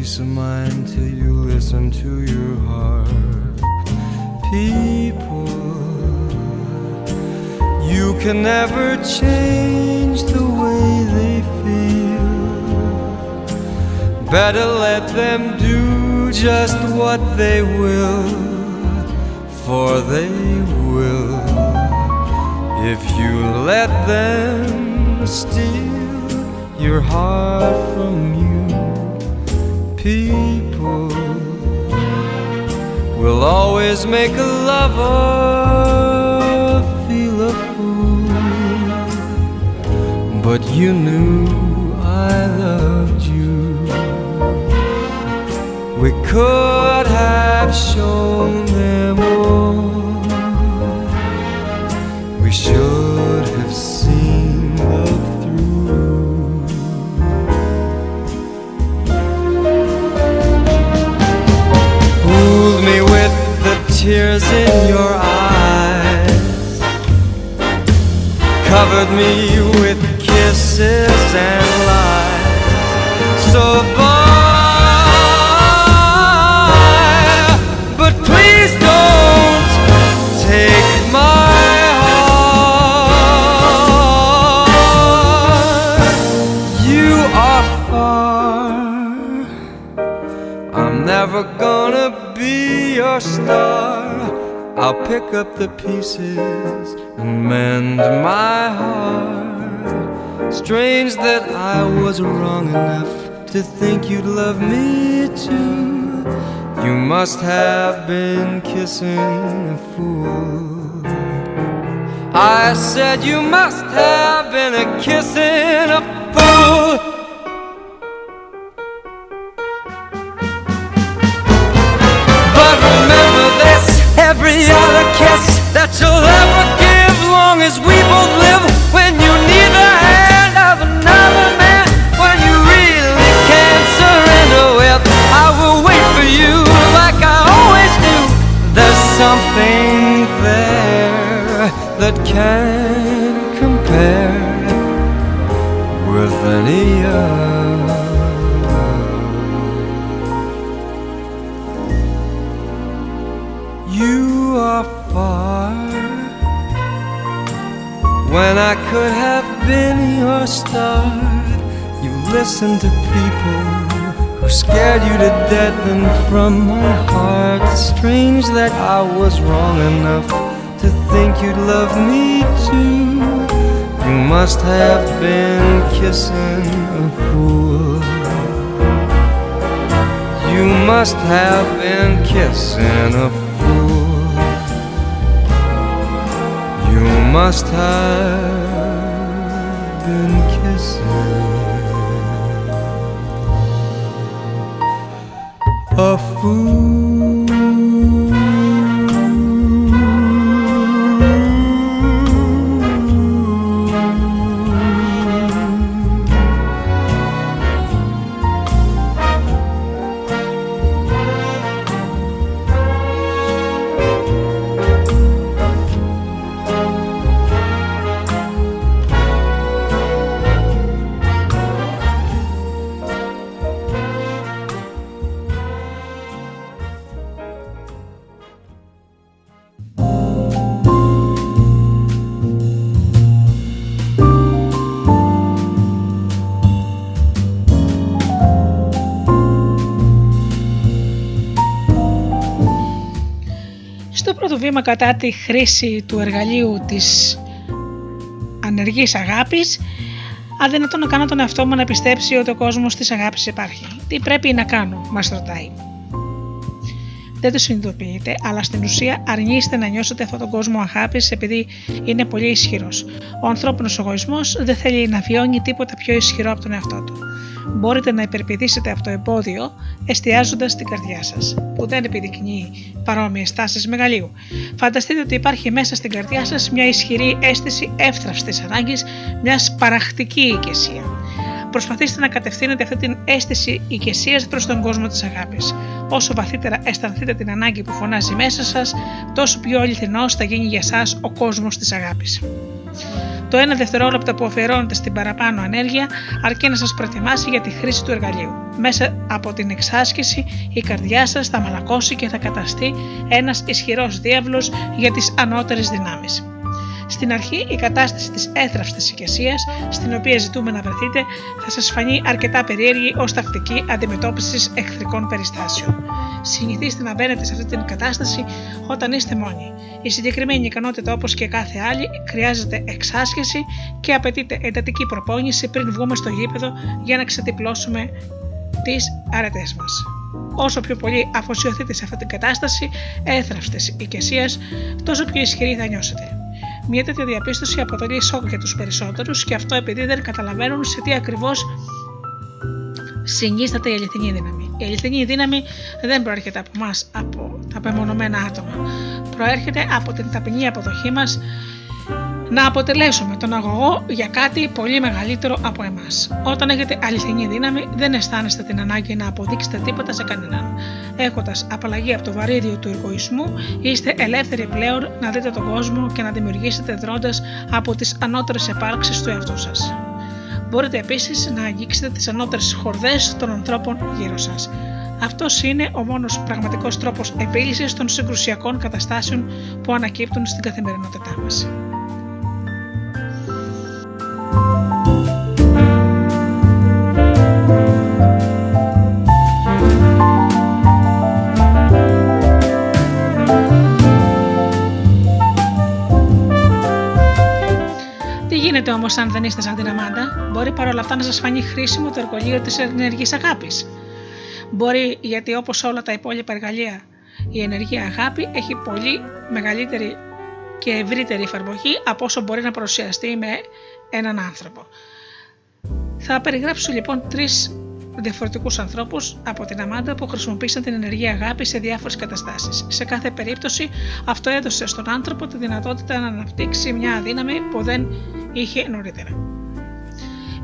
[SPEAKER 5] Peace of mind till you listen to your heart. People, you can never change the way they feel. Better let them do just what they will, for they will. If you let them steal your heart from you, people will always make a lover feel a fool. But you knew I loved you. We could have shown in your eyes, covered me with kisses and lies. So bye, but please don't take my heart. You are far. I'm never gonna be your star. Pick up the pieces and mend my heart. Strange that I was wrong enough to think you'd love me too. You must have been kissing a fool. I said you must have been a kissing a fool. Every other kiss that you'll ever give, long as we both live. When you need the hand of another man, when you really can't surrender with, I will wait for you like I always do. There's something there that can't compare with any other. I could have been your star. You listened to people who scared you to death, and from my heart, strange that I was wrong enough to think you'd love me too. You must have been kissing a fool. You must have been kissing a fool. Must have been kissing a fool.
[SPEAKER 1] Στο πρώτο βήμα κατά τη χρήση του εργαλείου της ανεργής αγάπης, αδυνατό να κάνω τον εαυτό μου να πιστέψει ότι ο κόσμος της αγάπης υπάρχει. Τι πρέπει να κάνω, μας ρωτάει. Δεν το συνειδητοποιείτε, αλλά στην ουσία αρνείστε να νιώσετε αυτόν τον κόσμο αγάπης επειδή είναι πολύ ισχυρός. Ο ανθρώπινος εγωισμός δεν θέλει να βιώνει τίποτα πιο ισχυρό από τον εαυτό του. Μπορείτε να υπερπηδήσετε αυτό το εμπόδιο εστιάζοντας στην καρδιά σας, που δεν επιδεικνύει παρόμοιες τάσεις μεγαλείου. Φανταστείτε ότι υπάρχει μέσα στην καρδιά σας μια ισχυρή αίσθηση εύθραυστης ανάγκης, μιας παραχτική ηγεσία. Προσπαθήστε να κατευθύνετε αυτή την αίσθηση ηγεσίας προς τον κόσμο της αγάπης. Όσο βαθύτερα αισθανθείτε την ανάγκη που φωνάζει μέσα σας, τόσο πιο αληθινός θα γίνει για εσά ο κόσμος της αγάπης. Το ένα δευτερόλεπτο που αφιερώνετε στην παραπάνω ενέργεια αρκεί να σας προετοιμάσει για τη χρήση του εργαλείου. Μέσα από την εξάσκηση η καρδιά σας θα μαλακώσει και θα καταστεί ένας ισχυρός διάβλος για τις ανώτερες δυνάμεις. Στην αρχή, η κατάσταση της έθραυστης ηγεσίας, στην οποία ζητούμε να βρεθείτε, θα σας φανεί αρκετά περίεργη ως τακτική αντιμετώπισης εχθρικών περιστάσεων. Συνηθίστε να μπαίνετε σε αυτή την κατάσταση όταν είστε μόνοι. Η συγκεκριμένη ικανότητα, όπως και κάθε άλλη, χρειάζεται εξάσκηση και απαιτείται εντατική προπόνηση πριν βγούμε στο γήπεδο για να ξετυπλώσουμε τις αρετές μας. Όσο πιο πολύ αφοσιωθείτε σε αυτή την κατάσταση έθραυστης οικεσία, τόσο πιο ισχυρή θα νιώσετε. Μια τέτοια διαπίστωση αποτελεί σοκ για τους περισσότερους και αυτό επειδή δεν καταλαβαίνουν σε τι ακριβώς συνίσταται η αληθινή δύναμη. Η αληθινή δύναμη δεν προέρχεται από εμάς, από τα απεμονωμένα άτομα. Προέρχεται από την ταπεινή αποδοχή μας να αποτελέσουμε τον αγωγό για κάτι πολύ μεγαλύτερο από εμάς. Όταν έχετε αληθινή δύναμη, δεν αισθάνεστε την ανάγκη να αποδείξετε τίποτα σε κανέναν. Έχοντας απαλλαγή από το βαρύδιο του εγωισμού, είστε ελεύθεροι πλέον να δείτε τον κόσμο και να δημιουργήσετε δρόντα από τις ανώτερες επάρξεις του εαυτού σας. Μπορείτε επίσης να αγγίξετε τις ανώτερες χορδές των ανθρώπων γύρω σας. Αυτός είναι ο μόνος πραγματικός τρόπος επίλυσης των συγκρουσιακών καταστάσεων που ανακύπτουν στην καθημερινότητά μας. Γίνεται όμως αν δεν είστε σαν την Αμάντα, μπορεί παρόλα αυτά να σας φανεί χρήσιμο το εργαλείο της ενεργής αγάπης. Μπορεί γιατί όπως όλα τα υπόλοιπα εργαλεία, η ενεργή αγάπη έχει πολύ μεγαλύτερη και ευρύτερη εφαρμογή από όσο μπορεί να παρουσιαστεί με έναν άνθρωπο. Θα περιγράψω λοιπόν τρεις διαφορετικούς ανθρώπους από την Αμάντα που χρησιμοποίησαν την ενεργή αγάπη σε διάφορες καταστάσεις. Σε κάθε περίπτωση, αυτό έδωσε στον άνθρωπο τη δυνατότητα να αναπτύξει μια αδύναμη που δεν είχε νωρίτερα.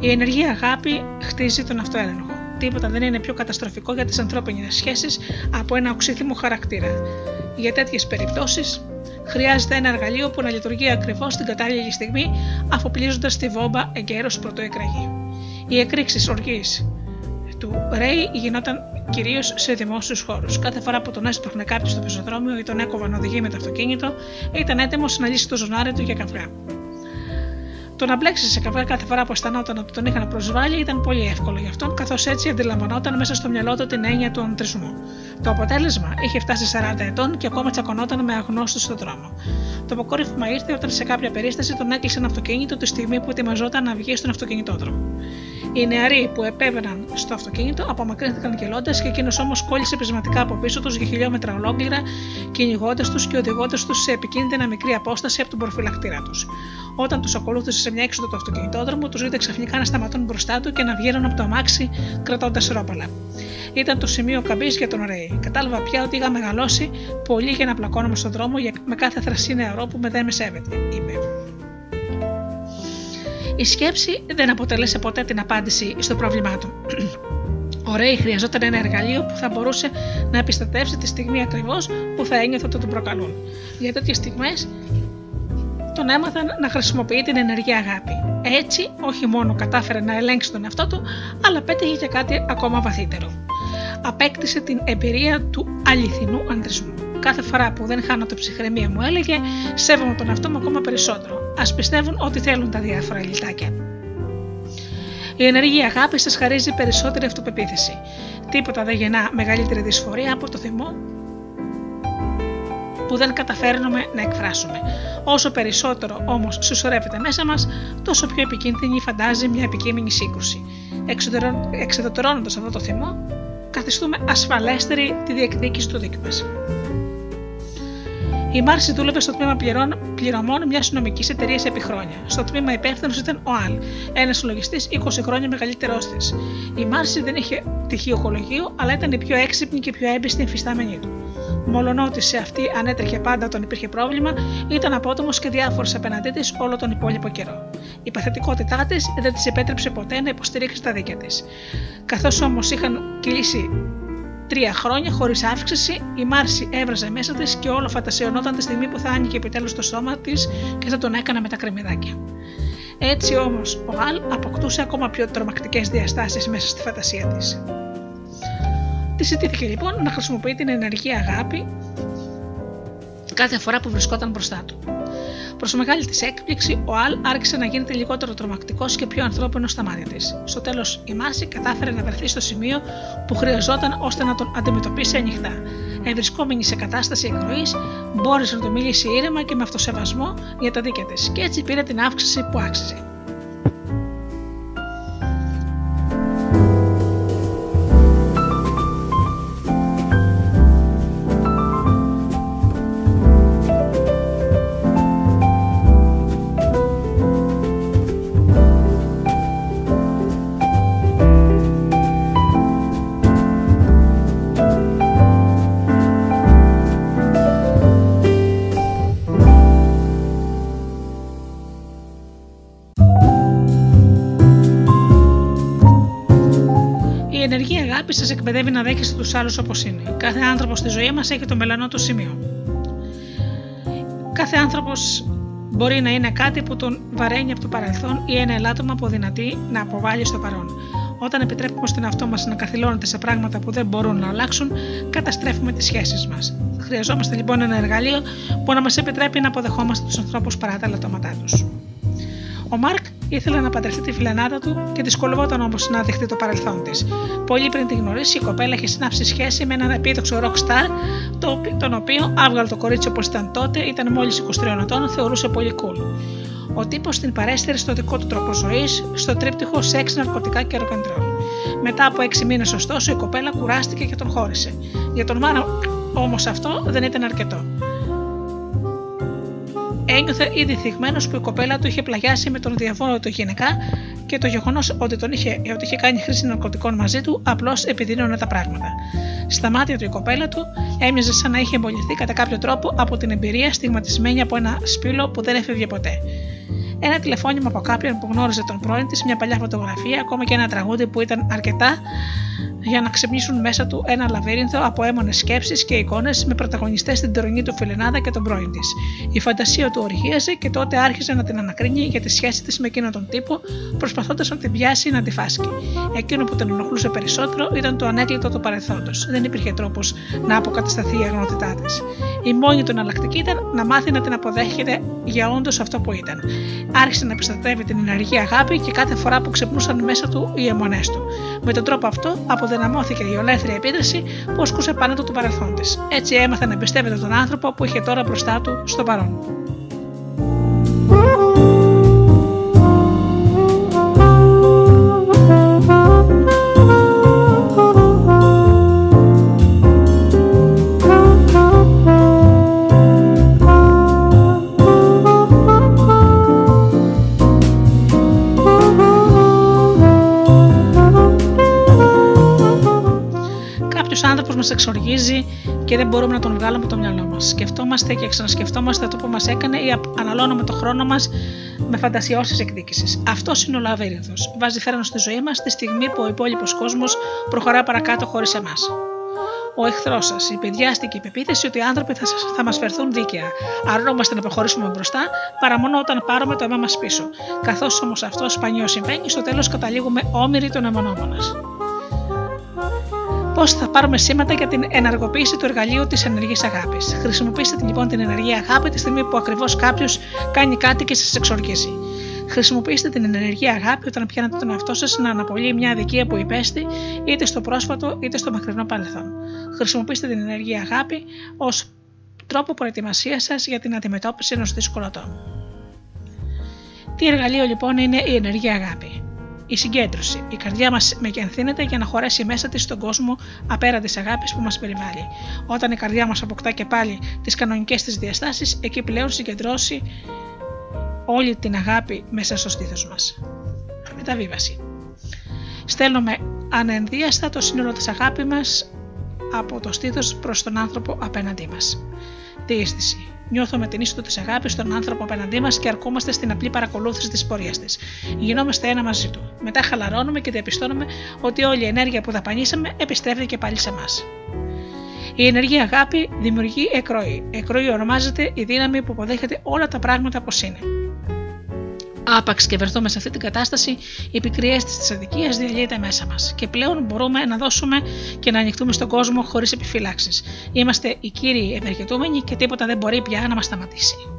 [SPEAKER 1] Η ενεργή αγάπη χτίζει τον αυτοέλεγχο. Τίποτα δεν είναι πιο καταστροφικό για τις ανθρώπινες σχέσεις από ένα οξύθυμο χαρακτήρα. Για τέτοιες περιπτώσεις, χρειάζεται ένα εργαλείο που να λειτουργεί ακριβώς την κατάλληλη στιγμή, αφοπλίζοντας τη βόμπα εγκαίρως πρωτοεκραγή. Οι εκρήξεις οργής του Ρέι γινόταν κυρίως σε δημόσιους χώρους. Κάθε φορά που τον έσπαχνε κάποιος στο πεζοδρόμιο ή τον έκοβαν οδηγεί με το αυτοκίνητο, ήταν έτοιμος να λύσει το ζωνάρι του για καφέ. Το να μπλέξει σε καφέ κάθε φορά που αισθανόταν ότι τον είχαν προσβάλει ήταν πολύ εύκολο για αυτόν, καθώς έτσι αντιλαμβανόταν μέσα στο μυαλό του την έννοια του αντρισμού. Το αποτέλεσμα είχε φτάσει 40 ετών και ακόμα τσακωνόταν με αγνώστους στον δρόμο. Το αποκόρυφωμα ήρθε όταν σε κάποια περίσταση τον έκλεισε ένα αυτοκίνητο τη στιγμή που ετοιμαζόταν να βγει στον αυτοκινητόδρομο. Οι νεαροί που επέβαιναν στο αυτοκίνητο απομακρύνθηκαν γελώντας και εκείνος όμως κόλλησε πεισματικά από πίσω τους για χιλιόμετρα ολόκληρα, κυνηγώντας τους και οδηγώντας τους σε επικίνδυνα μικρή απόσταση από τον προφυλακτήρα τους. Όταν τους ακολούθησε σε μια έξοδο του αυτοκινητόδρομου, τους είδε ξαφνικά να σταματούν μπροστά του και να βγαίνουν από το αμάξι κρατώντας ρόπαλα. Ήταν το σημείο καμπής για τον Ρέι. Κατάλαβα πια ότι είχα μεγαλώσει πολύ για να πλακώνομαι στον δρόμο με κάθε θρασί νεαρό που με δεν με σέβεται, είπε. Η σκέψη δεν αποτελέσε ποτέ την απάντηση στο πρόβλημά του. Ο Ρέι χρειαζόταν ένα εργαλείο που θα μπορούσε να επιστατεύσει τη στιγμή ακριβώς που θα ένιωθε ότι τον προκαλούν. Για τέτοιες στιγμές τον έμαθαν να χρησιμοποιεί την ενεργή αγάπη. Έτσι, όχι μόνο κατάφερε να ελέγξει τον εαυτό του, αλλά πέτυχε και κάτι ακόμα βαθύτερο. Απέκτησε την εμπειρία του αληθινού ανδρισμού. Κάθε φορά που δεν χάνω το ψυχραιμία μου έλεγε Σέβομαι τον εαυτό μου ακόμα περισσότερο. Α πιστεύουν ό,τι θέλουν τα διάφορα λιτάκια. Η ενεργή αγάπη σας χαρίζει περισσότερη αυτοπεποίθηση. Τίποτα δεν γεννά μεγαλύτερη δυσφορία από το θυμό που δεν καταφέρνουμε να εκφράσουμε. Όσο περισσότερο όμως συσσωρεύεται μέσα μας, τόσο πιο επικίνδυνη φαντάζει μια επικείμενη σύγκρουση. Εξεδοτερώνοντα αυτό το θυμό, καθιστούμε ασφαλέστερη τη διεκδίκηση του δίκου μας. Η Μάρση δούλευε στο τμήμα πληρωμών μιας νομικής εταιρείας επί χρόνια. Στο τμήμα υπεύθυνος ήταν ο Αλ, ένας λογιστή 20 χρόνια μεγαλύτερός της. Η Μάρση δεν είχε τυχείο οικολογίου, αλλά ήταν η πιο έξυπνη και πιο έμπιστη εμφιστάμενη του. Μολονότι σε αυτή ανέτρεχε πάντα όταν υπήρχε πρόβλημα, ήταν απότομος και διάφορος απέναντί της όλο τον υπόλοιπο καιρό. Η παθητικότητά της δεν της επέτρεψε ποτέ να υποστηρίξει τα δίκαια της. Καθώς όμως είχαν κυλήσει τρία χρόνια χωρίς αύξηση, η Μάρση έβραζε μέσα της και όλο φαντασιωνόταν τη στιγμή που θα άνοιγε επιτέλους το σώμα της και θα τον έκανα με τα κρεμμυδάκια. Έτσι όμως ο Αλ αποκτούσε ακόμα πιο τρομακτικές διαστάσεις μέσα στη φαντασία της. Τη ζητήθηκε λοιπόν να χρησιμοποιεί την ενεργή αγάπη κάθε φορά που βρισκόταν μπροστά του. Προς μεγάλη της έκπληξη, ο Αλ άρχισε να γίνεται λιγότερο τρομακτικός και πιο ανθρώπινος στα μάτια της. Στο τέλος, η Μάση κατάφερε να βρεθεί στο σημείο που χρειαζόταν ώστε να τον αντιμετωπίσει ανοιχτά. Ευρισκόμενη σε κατάσταση εκροή, μπόρεσε να το μιλήσει ήρεμα και με αυτοσεβασμό για τα δίκαια της, και έτσι πήρε την αύξηση που άξιζε. Σα εκπαιδεύει να δέχεστε τους άλλους όπως είναι. Κάθε άνθρωπο στη ζωή μας έχει το μελανό του σημείο. Κάθε άνθρωπος μπορεί να είναι κάτι που τον βαραίνει από το παρελθόν ή ένα ελάττωμα που δυνατεί να αποβάλει στο παρόν. Όταν επιτρέπουμε στον εαυτό μας να καθυλώνεται σε πράγματα που δεν μπορούν να αλλάξουν, καταστρέφουμε τις σχέσεις μας. Χρειαζόμαστε λοιπόν ένα εργαλείο που να μας επιτρέπει να αποδεχόμαστε τους ανθρώπους παρά τα ελαττώματά τους. Ο Μάρκ ήθελε να παντρευτεί τη φιλενάδα του και δυσκολευόταν όμως να δεχτεί το παρελθόν της. Πολύ πριν την γνωρίσει, η κοπέλα είχε συνάψει σχέση με έναν επίδοξο rock star, τον οποίο άβγαλε το κορίτσι όπως ήταν τότε, ήταν μόλις 23 ετών, θεωρούσε πολύ cool. Ο τύπος την παρέστερε στο δικό του τρόπο ζωής, στο τρίπτυχο σεξ, ναρκωτικά και ροκεντρόλ. Μετά από 6 μήνες, ωστόσο, η κοπέλα κουράστηκε και τον χώρισε. Για τον Μάρα όμως αυτό δεν ήταν αρκετό. Ένιωθε ήδη θυγμένος που η κοπέλα του είχε πλαγιάσει με τον διαβόλο του γενικά και το γεγονός ότι, τον είχε, ότι είχε κάνει χρήση ναρκωτικών μαζί του απλώς επιδίνωνε τα πράγματα. Στα μάτια του η κοπέλα του έμοιαζε σαν να είχε εμπολιθεί κατά κάποιο τρόπο από την εμπειρία στιγματισμένη από ένα σπήλο που δεν έφευγε ποτέ. Ένα τηλεφώνημα από κάποιον που γνώριζε τον πρώην της, μια παλιά φωτογραφία, ακόμα και ένα τραγούδι που ήταν αρκετά για να ξυπνήσουν μέσα του ένα λαβύρινθο από έμονες σκέψεις και εικόνες με πρωταγωνιστές την τωρινή του φιλενάδα και τον πρώην της. Η φαντασία του οργίαζε και τότε άρχισε να την ανακρίνει για τη σχέση της με εκείνον τον τύπο, προσπαθώντας να την πιάσει να τη φάσκει. Εκείνο που τον ενοχλούσε περισσότερο ήταν το ανέκλητο του παρελθόντος. Δεν υπήρχε τρόπος να αποκατασταθεί η αγνότητά της. Η μόνη του εναλλακτική ήταν να μάθει να την αποδέχεται για όντως αυτό που ήταν. Άρχισε να επιστατεύει την ενεργή αγάπη και κάθε φορά που ξεπνούσαν μέσα του οι αιμονές του. Με τον τρόπο αυτό αποδυναμώθηκε η ολέθρια επίδραση που ασκούσε πάνω του το παρελθόν της. Έτσι έμαθε να εμπιστεύεται τον άνθρωπο που είχε τώρα μπροστά του στο παρόν. Μας εξοργίζει και δεν μπορούμε να τον βγάλουμε από το μυαλό μας. Σκεφτόμαστε και ξανασκεφτόμαστε το που μας έκανε ή αναλώνουμε το χρόνο μας με φαντασιώσεις εκδίκησης. Αυτός είναι ο λαβύρινθο. Βάζει φέρνο στη ζωή μας τη στιγμή που ο υπόλοιπος κόσμος προχωρά παρακάτω χωρίς εμάς. Ο εχθρός σας υπεδιάστηκε η πεποίθηση ότι οι άνθρωποι θα, θα μας φερθούν δίκαια. Αρνόμαστε να προχωρήσουμε μπροστά παρά μόνο όταν πάρουμε το αίμα μας πίσω. Καθώς όμως αυτό σπανίως συμβαίνει, στο τέλος καταλήγουμε όμοιροι των αιμονόμονα πώς θα πάρουμε σήματα για την ενεργοποίηση του εργαλείου της ενεργής αγάπης. Χρησιμοποιήστε λοιπόν την ενεργή αγάπη τη στιγμή που ακριβώς κάποιος κάνει κάτι και σας εξοργίζει. Χρησιμοποιήστε την ενεργή αγάπη όταν πιάνετε τον εαυτό σας να αναπολύει μια αδικία που υπέστη είτε στο πρόσφατο είτε στο μακρινό παρελθόν. Χρησιμοποιήστε την ενεργή αγάπη ως τρόπο προετοιμασίας σας για την αντιμετώπιση ενός δύσκολου ατόμου. Τι εργαλείο λοιπόν είναι η ενεργή αγάπη; Η συγκέντρωση. Η καρδιά μας μεγενθύνεται για να χωρέσει μέσα της στον κόσμο απέραντης αγάπης που μας περιβάλλει. Όταν η καρδιά μας αποκτά και πάλι τις κανονικές της διαστάσεις, εκεί πλέον συγκεντρώσει όλη την αγάπη μέσα στο στήθος μας. Μεταβίβαση. Στέλνουμε ανενδίαστα το σύνολο της αγάπη μας
[SPEAKER 3] από το στήθος προς τον άνθρωπο απέναντί μας. Διέστηση. Νιώθουμε την είσοδο της αγάπης στον άνθρωπο απέναντί μας και αρκούμαστε στην απλή παρακολούθηση της πορείας της. Γινόμαστε ένα μαζί του. Μετά χαλαρώνουμε και διαπιστώνουμε ότι όλη η ενέργεια που δαπανίσαμε επιστρέφει και πάλι σε εμά. Η ενεργή αγάπη δημιουργεί εκροή. Εκροή ονομάζεται η δύναμη που αποδέχεται όλα τα πράγματα όπως είναι. Άπαξ και βρεθούμε σε αυτή την κατάσταση, η πικρή αίσθηση της αδικία διαλύεται μέσα μας και πλέον μπορούμε να δώσουμε και να ανοιχτούμε στον κόσμο χωρίς επιφυλάξεις. Είμαστε οι κύριοι ευεργετούμενοι και τίποτα δεν μπορεί πια να μας σταματήσει.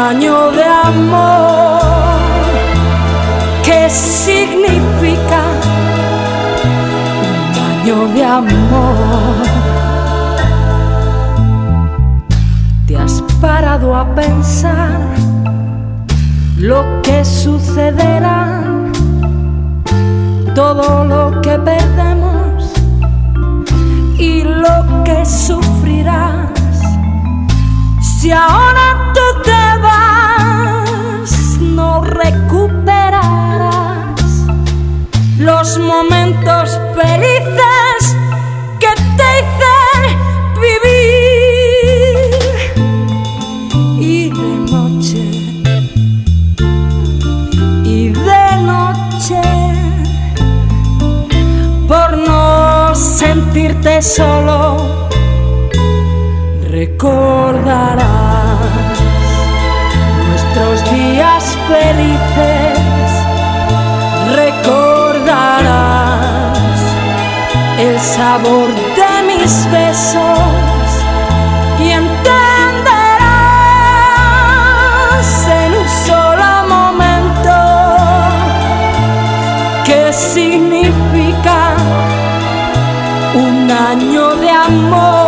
[SPEAKER 3] año de amor. ¿Qué significa un año de amor? ¿Te has parado a pensar lo que sucederá? Todo lo que perdemos y lo que sufrirás. Si ahora los momentos felices que te hice vivir. Y de noche y de noche por no sentirte solo recordarás nuestros días felices. sabor de mis besos y entenderás en un solo momento qué significa un año de amor.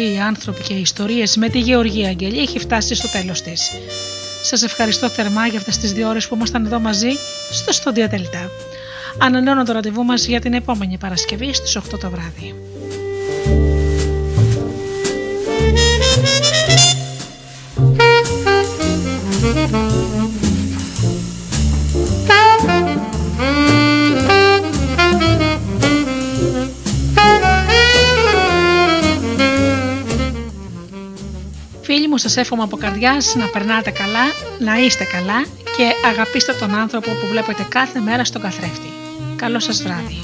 [SPEAKER 3] Άνθρωποι και ιστορίες με τη Γεωργία Αγγελή έχει φτάσει στο τέλος της.
[SPEAKER 1] Σας ευχαριστώ θερμά για αυτές τις δύο ώρες που ήμασταν εδώ μαζί στο στούντιο Δελτά. Ανανεώνω το ραντεβού μας για την επόμενη Παρασκευή στις 8 το βράδυ. Σας εύχομαι από καρδιάς να περνάτε καλά, να είστε καλά και αγαπήστε τον άνθρωπο που βλέπετε κάθε μέρα στον καθρέφτη. Καλό σας βράδυ.